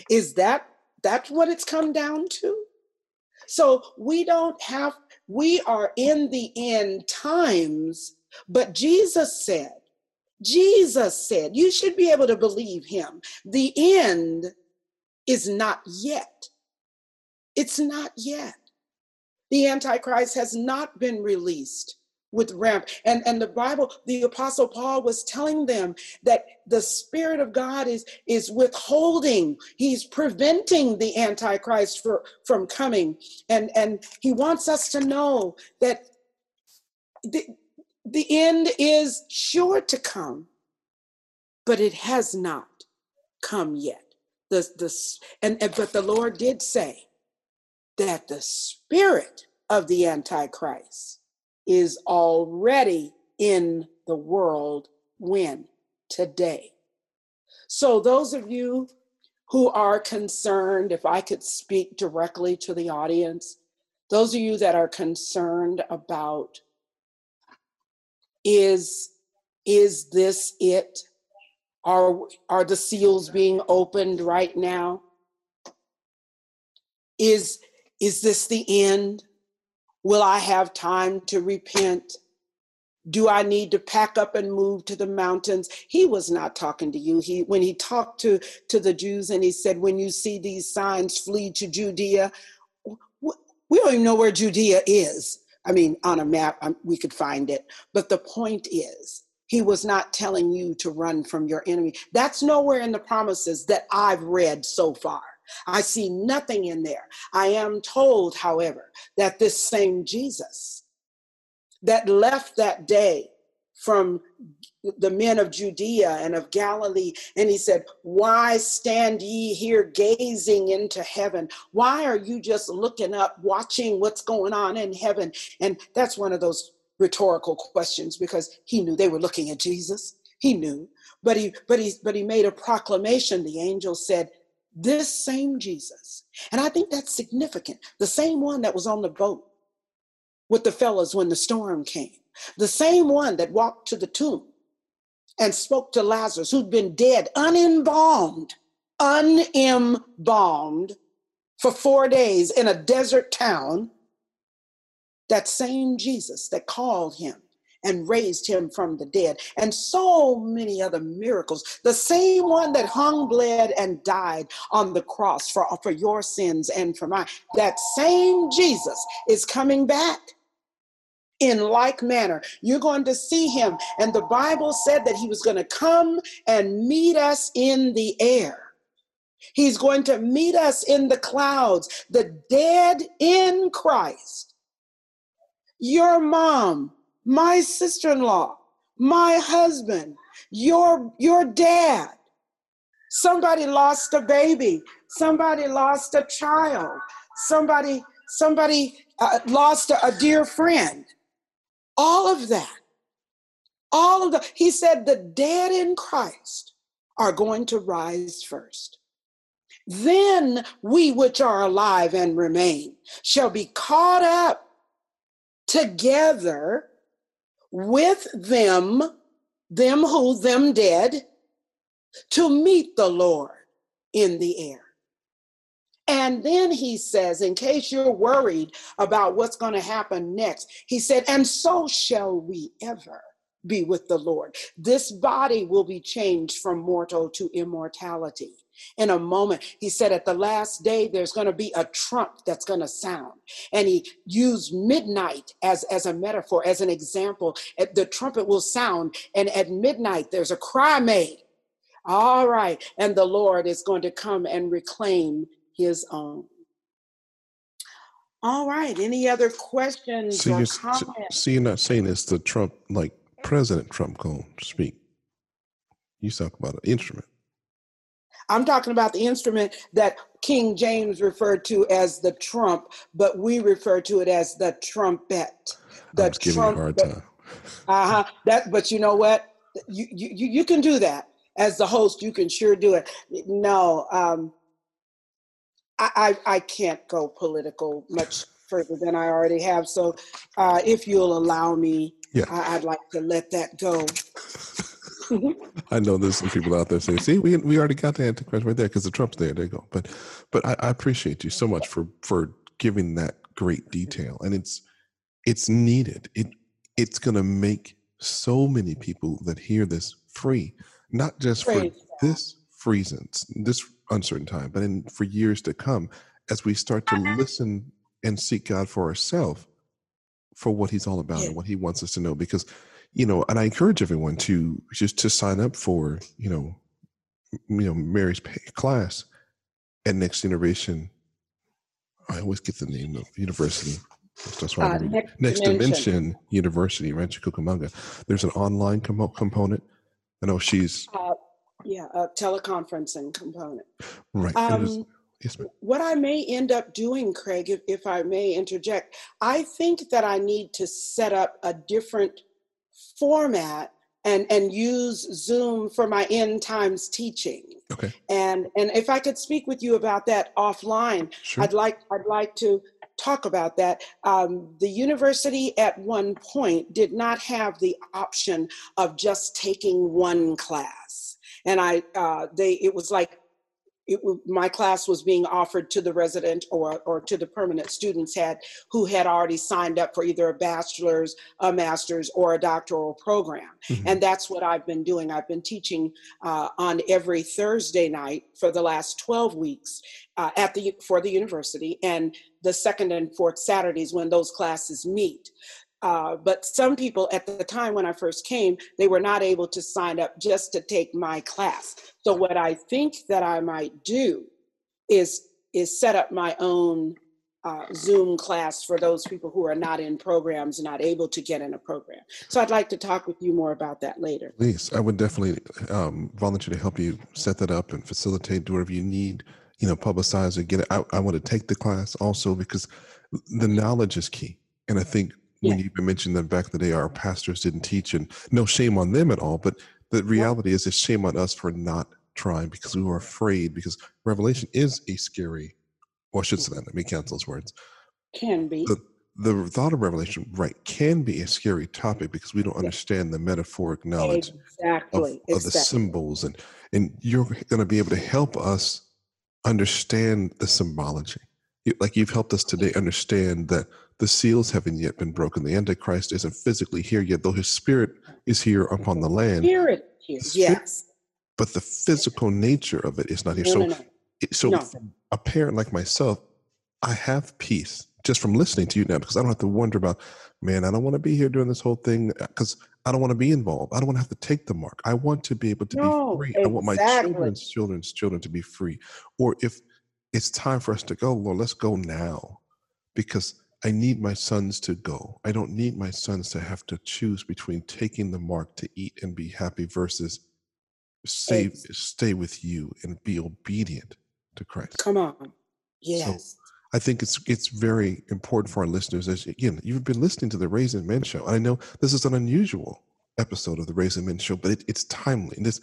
Is that that's what it's come down to? So we don't have, we are in the end times, but Jesus said, Jesus said, you should be able to believe him. The end is not yet. It's not yet. The Antichrist has not been released with ramp. And and the bible the apostle paul was telling them that the spirit of god is is withholding he's preventing the antichrist for, from coming. And and he wants us to know that the, the end is sure to come but it has not come yet. The the and, and but the lord did say that the spirit of the antichrist is already in the world when? Today. So, those of you who are concerned, if I could speak directly to the audience, those of you that are concerned about is is this it are are the seals being opened right now is is this the end Will I have time to repent? Do I need to pack up and move to the mountains? He was not talking to you. He when he talked to, to the Jews and he said, When you see these signs, flee to Judea. We don't even know where Judea is. I mean, on a map, um, we could find it. But the point is, he was not telling you to run from your enemy. That's nowhere in the promises that I've read so far. I see nothing in there. I am told, however, that this same Jesus that left that day from the men of Judea and of Galilee. And he said, Why stand ye here gazing into heaven? Why are you just looking up, watching what's going on in heaven? And that's one of those rhetorical questions because he knew they were looking at Jesus. He knew. But he but he but he made a proclamation. The angel said, this same Jesus. And I think that's significant. The same one that was on the boat with the fellows when the storm came, the same one that walked to the tomb and spoke to Lazarus, who'd been dead, unembalmed, unembalmed for four days in a desert town. That same Jesus that called him and raised him from the dead, and so many other miracles. The same one that hung, bled, and died on the cross for, for your sins and for mine. That same Jesus is coming back in like manner. You're going to see him. And the Bible said that he was going to come and meet us in the air. He's going to meet us in the clouds, the dead in Christ. Your mom my sister-in-law, my husband, your your dad. Somebody lost a baby, somebody lost a child, somebody somebody uh, lost a, a dear friend. All of that. All of the he said the dead in Christ are going to rise first. Then we which are alive and remain shall be caught up together with them, them who, them dead, to meet the Lord in the air. And then he says, in case you're worried about what's going to happen next, he said, and so shall we ever be with the Lord. This body will be changed from mortal to immortality in a moment. He said at the last day, there's going to be a trump that's going to sound. And he used midnight as, as a metaphor, as an example. The trumpet will sound, and at midnight, there's a cry made. All right. And the Lord is going to come and reclaim his own. All right. Any other questions so or comments? So you're not saying it's the Trump, like President Trump, going to speak. You talk about an instrument. I'm talking about the instrument that King James referred to as the trump, but we refer to it as the trumpet. The I was giving trumpet. a hard time. Uh huh. That, but you know what? You, you you can do that as the host. You can sure do it. No, um, I, I I can't go political much further than I already have. So, uh, if you'll allow me, yeah. I, I'd like to let that go. I know there's some people out there saying, "See, we we already got the Antichrist right there because the Trump's there. There you go." But but I, I, appreciate you so much for for giving that great detail, and it's it's needed. It it's going to make so many people that hear this free, not just for this reasons, this uncertain time, but in for years to come, as we start to uh-huh. listen and seek God for ourselves. for what he's all about yeah. and what he wants us to know because you know and i encourage everyone to just to sign up for you know you know mary's class at next generation i always get the name of university that's why uh, next, next dimension. dimension. university rancho cucamonga there's an online com- component i know she's uh, yeah a teleconferencing component right um, Yes, ma'am. What I may end up doing, Craig, if, if I may interject, I think that I need to set up a different format and and use Zoom for my end times teaching. Okay. And and if I could speak with you about that offline, sure. I'd like I'd like to talk about that. Um, the university at one point did not have the option of just taking one class, and I uh, they it was like it, my class was being offered to the resident or, or to the permanent students had who had already signed up for either a bachelor's, a master's, or a doctoral program. Mm-hmm. And that's what I've been doing. I've been teaching uh, on every Thursday night for the last 12 weeks uh, at the for the university, and the second and fourth Saturdays when those classes meet. Uh, but some people at the time when I first came, they were not able to sign up just to take my class. So what I think that I might do is is set up my own uh, Zoom class for those people who are not in programs, not able to get in a program. So I'd like to talk with you more about that later. Please, I would definitely um, volunteer to help you set that up and facilitate, do whatever you need. You know, publicize it, get it. I, I want to take the class also because the knowledge is key, and I think when you even mentioned that back in the day our pastors didn't teach and no shame on them at all but the reality is it's shame on us for not trying because we were afraid because revelation is a scary or should say that let me cancel those words. Can be. The, the thought of revelation right can be a scary topic because we don't understand the metaphoric knowledge exactly. of, of the symbols and and you're going to be able to help us understand the symbology. Like you've helped us today understand that the seals haven't yet been broken. The Antichrist isn't physically here yet, though his spirit is here upon the land. Spirit here, yes. But the physical nature of it is not here. No, so, no, no. so no. a parent like myself, I have peace just from listening to you now because I don't have to wonder about, man, I don't want to be here doing this whole thing uh, because I don't want to be involved. I don't want to have to take the mark. I want to be able to no, be free. Exactly. I want my children's children's children to be free. Or if it's time for us to go, Lord, let's go now because I need my sons to go. I don't need my sons to have to choose between taking the mark to eat and be happy versus stay, stay with you and be obedient to Christ. Come on. Yes. So I think it's it's very important for our listeners. As again, you've been listening to the Raising Men show, and I know this is an unusual episode of the Raising Men show, but it, it's timely. And this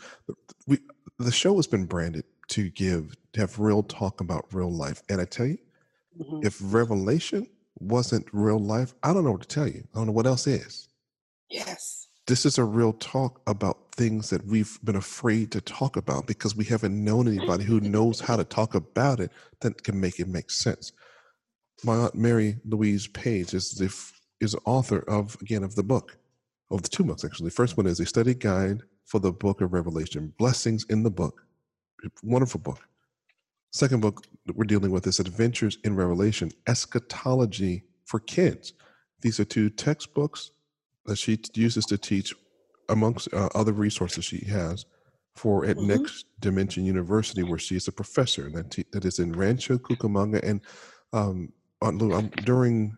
we the show has been branded to give to have real talk about real life. And I tell you, mm-hmm. if revelation wasn't real life, I don't know what to tell you. I don't know what else is. Yes. This is a real talk about things that we've been afraid to talk about because we haven't known anybody who knows how to talk about it that can make it make sense. My aunt Mary Louise Page is the is author of again of the book, of the two books actually. The first one is a study guide for the book of Revelation, blessings in the book. Wonderful book. Second book that we're dealing with is Adventures in Revelation Eschatology for Kids. These are two textbooks that she uses to teach, amongst uh, other resources she has, for at mm-hmm. Next Dimension University, where she is a professor that, te- that is in Rancho Cucamonga. And um, on, um, during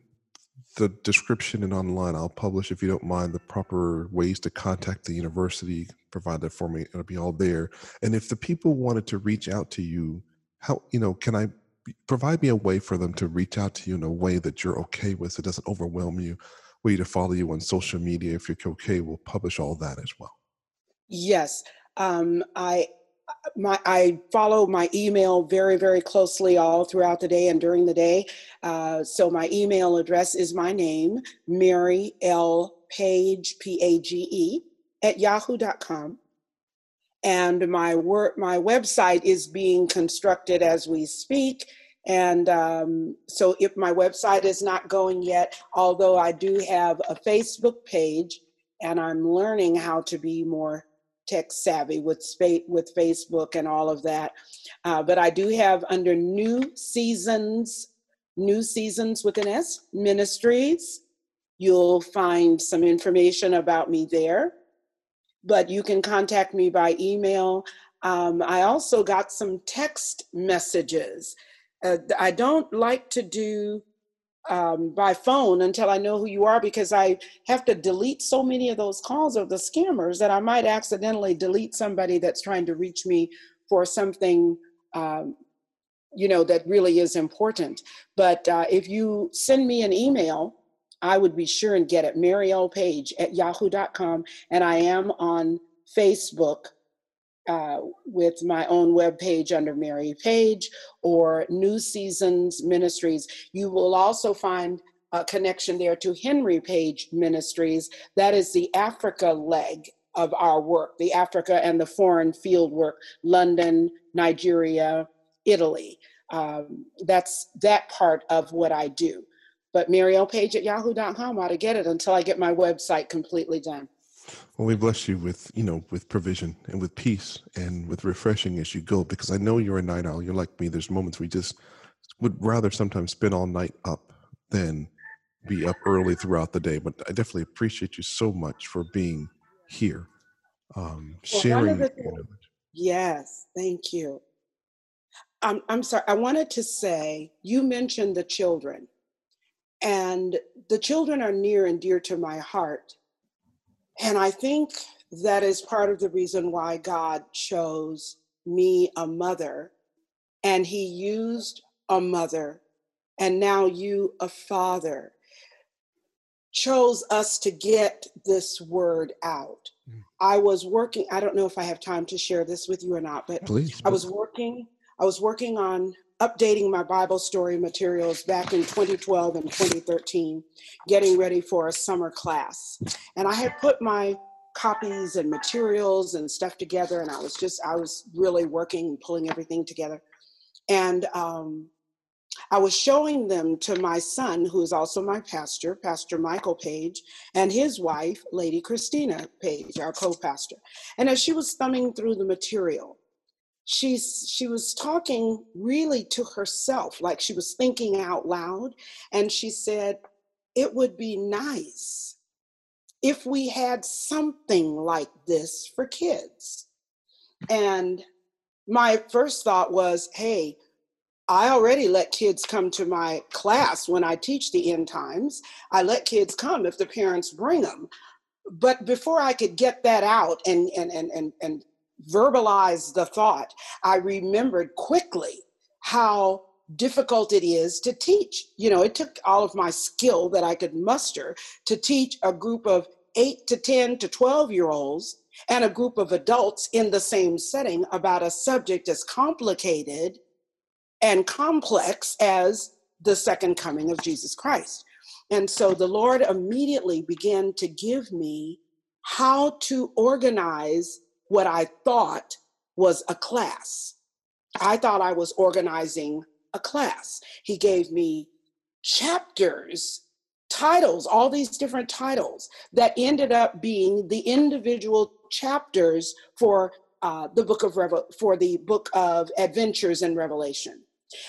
the description and online, I'll publish, if you don't mind, the proper ways to contact the university. Provide that for me, it'll be all there. And if the people wanted to reach out to you how you know can i provide me a way for them to reach out to you in a way that you're okay with so it doesn't overwhelm you way to follow you on social media if you're okay we'll publish all that as well? Yes um, i my i follow my email very very closely all throughout the day and during the day. Uh, so my email address is my name mary l. Page p-a-g-e at yahoo.com and my work my website is being constructed as we speak. And um, so if my website is not going yet although i do have a facebook page and i'm learning how to be more tech savvy with spa- with facebook and all of that uh, but i do have under new seasons new seasons with an s ministries You'll find some information about me there, but you can contact me by email. Um, I also got some text messages. Uh, I don't like to do um, by phone until I know who you are because I have to delete so many of those calls of the scammers that I might accidentally delete somebody that's trying to reach me for something um, you know that really is important. But uh, if you send me an email, I would be sure and get it. Mary. Page at yahoo.com. And I am on Facebook uh, with my own web page under Mary Page or New Seasons Ministries. You will also find a connection there to Henry Page Ministries. That is the Africa leg of our work, the Africa and the foreign field work, London, Nigeria, Italy. Um, that's that part of what I do. But Page at yahoo.com ought to get it until I get my website completely done. Well, we bless you with, you know, with provision and with peace and with refreshing as you go, because I know you're a night owl. You're like me. There's moments we just would rather sometimes spend all night up than be up early throughout the day. But I definitely appreciate you so much for being here, um, well, sharing. The, you know, yes, thank you. I'm, I'm sorry. I wanted to say you mentioned the children, and the children are near and dear to my heart and I think that is part of the reason why God chose me, a mother, and He used a mother, and now you, a father, chose us to get this word out. Mm. I was working, I don't know if I have time to share this with you or not, but please, I was working, I was working on updating my Bible story materials back in 2012 and 2013, getting ready for a summer class. And I had put my copies and materials and stuff together, and I was just, I was really working and pulling everything together. And um, I was showing them to my son, who is also my pastor, Pastor Michael Page, and his wife, Lady Christina Page, our co pastor. And as she was thumbing through the material, she's she was talking really to herself like she was thinking out loud and she said it would be nice if we had something like this for kids and my first thought was hey I already let kids come to my class when I teach the end times. I let kids come if the parents bring them. But before I could get that out and and and and, and verbalize the thought, I remembered quickly how difficult it is to teach. You know, it took all of my skill that I could muster to teach a group of eight to 10 to 12 year olds and a group of adults in the same setting about a subject as complicated and complex as the second coming of Jesus Christ. And so the Lord immediately began to give me how to organize what I thought was a class. I thought I was organizing a class. He gave me chapters, titles, all these different titles that ended up being the individual chapters for uh, the book of for the book of adventures and revelation.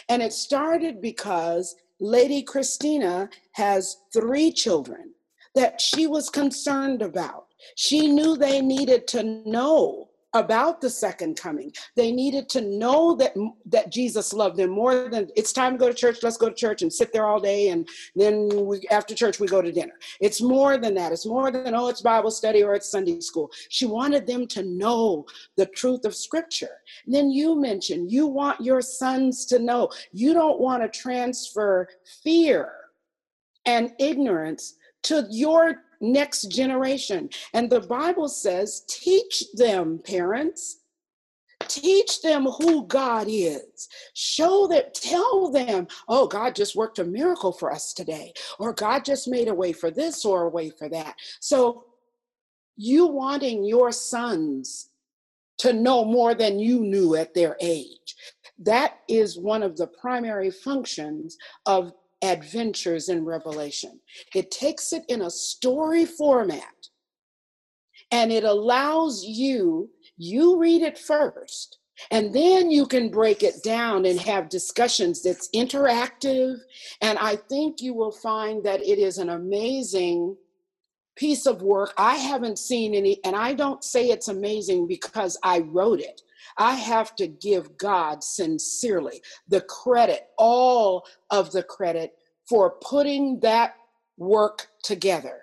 And it started because Lady Christina has three children that she was concerned about. She knew they needed to know about the second coming. They needed to know that that Jesus loved them more than it's time to go to church. Let's go to church and sit there all day, and then we, after church we go to dinner. It's more than that. It's more than oh, it's Bible study or it's Sunday school. She wanted them to know the truth of Scripture. And then you mentioned you want your sons to know. You don't want to transfer fear and ignorance to your next generation. And the Bible says, teach them, parents. Teach them who God is. Show them, tell them, oh, God just worked a miracle for us today, or God just made a way for this or a way for that. So, you wanting your sons to know more than you knew at their age. That is one of the primary functions of adventures in Revelation. It takes it in a story format and it allows you, you read it first, And then you can break it down and have discussions that's interactive. And I think you will find that it is an amazing piece of work. I haven't seen any, and I don't say it's amazing because I wrote it. I have to give God sincerely the credit, all of the credit for putting that work together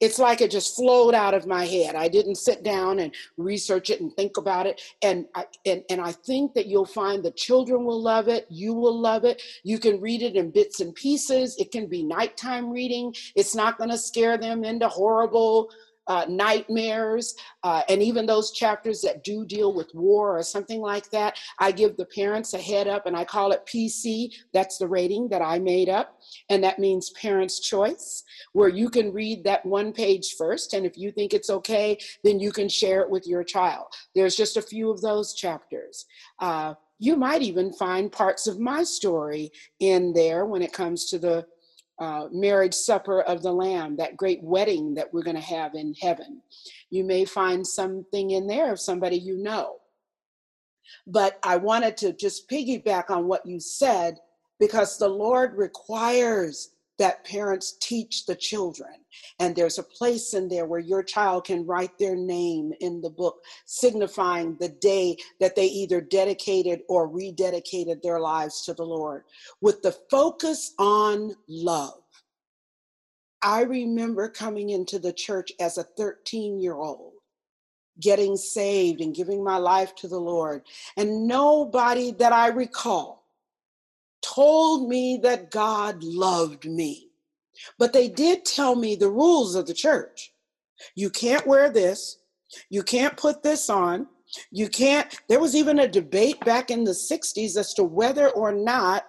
it's like it just flowed out of my head. I didn't sit down and research it and think about it. And I, and, and I think that you'll find the children will love it. You will love it. You can read it in bits and pieces. It can be nighttime reading. It's not going to scare them into horrible uh, nightmares, uh, and even those chapters that do deal with war or something like that, I give the parents a head up and I call it PC. That's the rating that I made up. And that means parents' choice, where you can read that one page first. And if you think it's okay, then you can share it with your child. There's just a few of those chapters. Uh, you might even find parts of my story in there when it comes to the uh, marriage supper of the Lamb, that great wedding that we're going to have in heaven. You may find something in there of somebody you know. But I wanted to just piggyback on what you said because the Lord requires that parents teach the children. And there's a place in there where your child can write their name in the book, signifying the day that they either dedicated or rededicated their lives to the Lord, with the focus on love. I remember coming into the church as a 13 year old, getting saved and giving my life to the Lord. And nobody that I recall told me that God loved me. But they did tell me the rules of the church. You can't wear this. You can't put this on. You can't. There was even a debate back in the 60s as to whether or not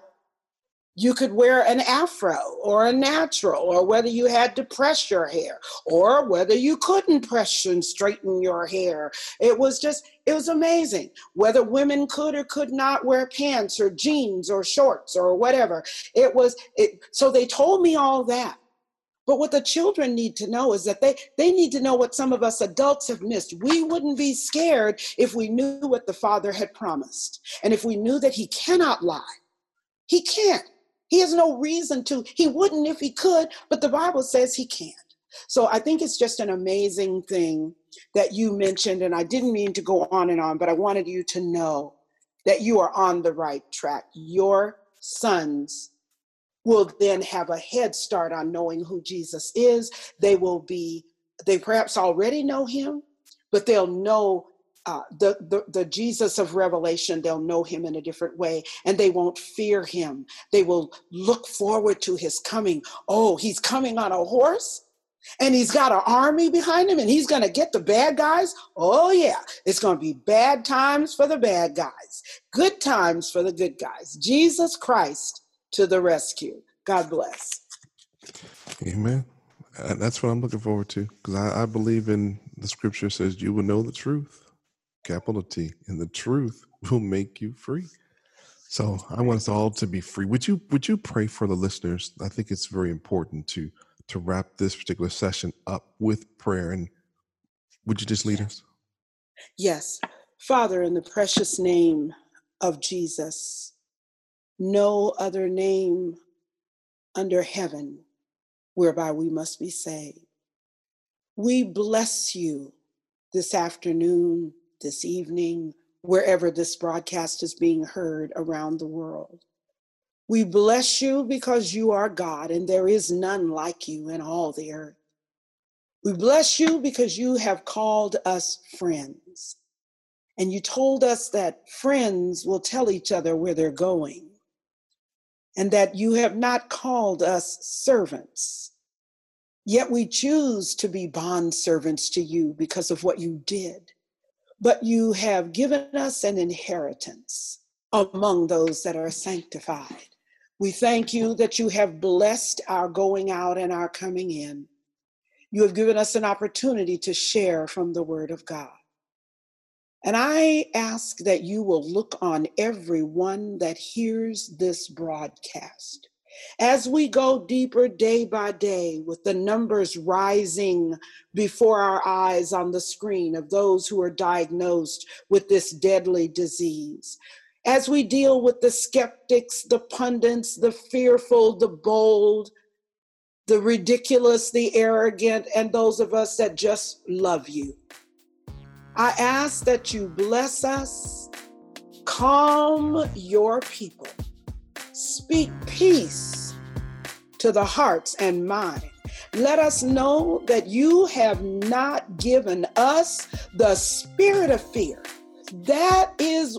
you could wear an afro or a natural, or whether you had to press your hair, or whether you couldn't press and straighten your hair. It was just, it was amazing. Whether women could or could not wear pants or jeans or shorts or whatever. It was, it, so they told me all that. But what the children need to know is that they, they need to know what some of us adults have missed. We wouldn't be scared if we knew what the Father had promised. And if we knew that He cannot lie. He can't. He has no reason to. He wouldn't if he could, but the Bible says he can't. So I think it's just an amazing thing that you mentioned, and I didn't mean to go on and on, but I wanted you to know that you are on the right track. Your sons will then have a head start on knowing who Jesus is. They will be, they perhaps already know him, but they'll know uh, the, the, the Jesus of Revelation, they'll know him in a different way and they won't fear him. They will look forward to his coming. Oh, he's coming on a horse and he's got an army behind him and he's going to get the bad guys. Oh, yeah, it's going to be bad times for the bad guys, good times for the good guys. Jesus Christ to the rescue. God bless. Amen. That's what I'm looking forward to because I, I believe in the scripture says you will know the truth capital T, and the truth will make you free. So I want us all to be free. Would you would you pray for the listeners? I think it's very important to to wrap this particular session up with prayer. And would you just lead us? Yes. Father, in the precious name of Jesus, no other name under heaven whereby we must be saved. We bless you this afternoon this evening, wherever this broadcast is being heard around the world. We bless you because you are God and there is none like you in all the earth. We bless you because you have called us friends. And you told us that friends will tell each other where they're going, and that you have not called us servants. Yet we choose to be bond servants to you because of what you did but you have given us an inheritance among those that are sanctified. We thank you that you have blessed our going out and our coming in. You have given us an opportunity to share from the Word of God. And I ask that you will look on everyone that hears this broadcast As we go deeper day by day with the numbers rising before our eyes on the screen of those who are diagnosed with this deadly disease, as we deal with the skeptics, the pundits, the fearful, the bold, the ridiculous, the arrogant, and those of us that just love you. I ask that you bless us, calm your people, speak peace to the hearts and mind. Let us know that you have not given us the spirit of fear. That is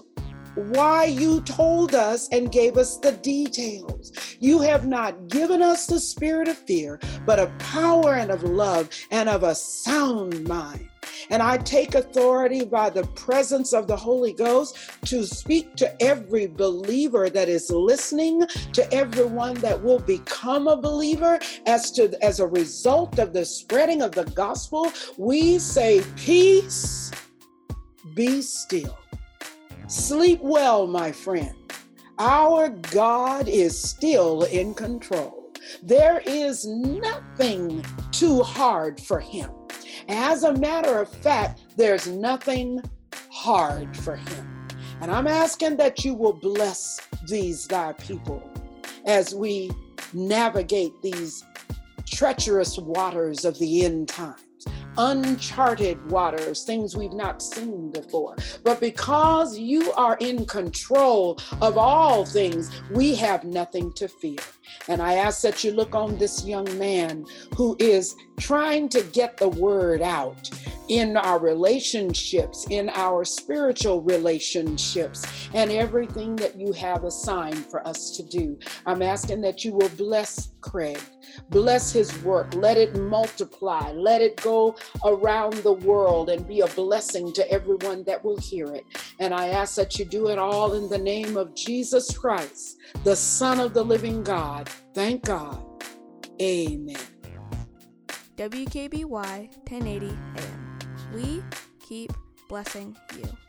why you told us and gave us the details. You have not given us the spirit of fear, but of power and of love and of a sound mind. And I take authority by the presence of the Holy Ghost to speak to every believer that is listening, to everyone that will become a believer as to as a result of the spreading of the gospel. We say peace, be still. Sleep well, my friend. Our God is still in control. There is nothing too hard for him. As a matter of fact, there's nothing hard for him. And I'm asking that you will bless these thy people as we navigate these treacherous waters of the end time uncharted waters, things we've not seen before. But because you are in control of all things, we have nothing to fear. And I ask that you look on this young man who is trying to get the word out in our relationships, in our spiritual relationships, and everything that you have assigned for us to do. I'm asking that you will bless Craig, bless his work, let it multiply, let it go around the world and be a blessing to everyone that will hear it. And I ask that you do it all in the name of Jesus Christ, the Son of the living God. Thank God. Amen. WKBY 1080 AM. We keep blessing you.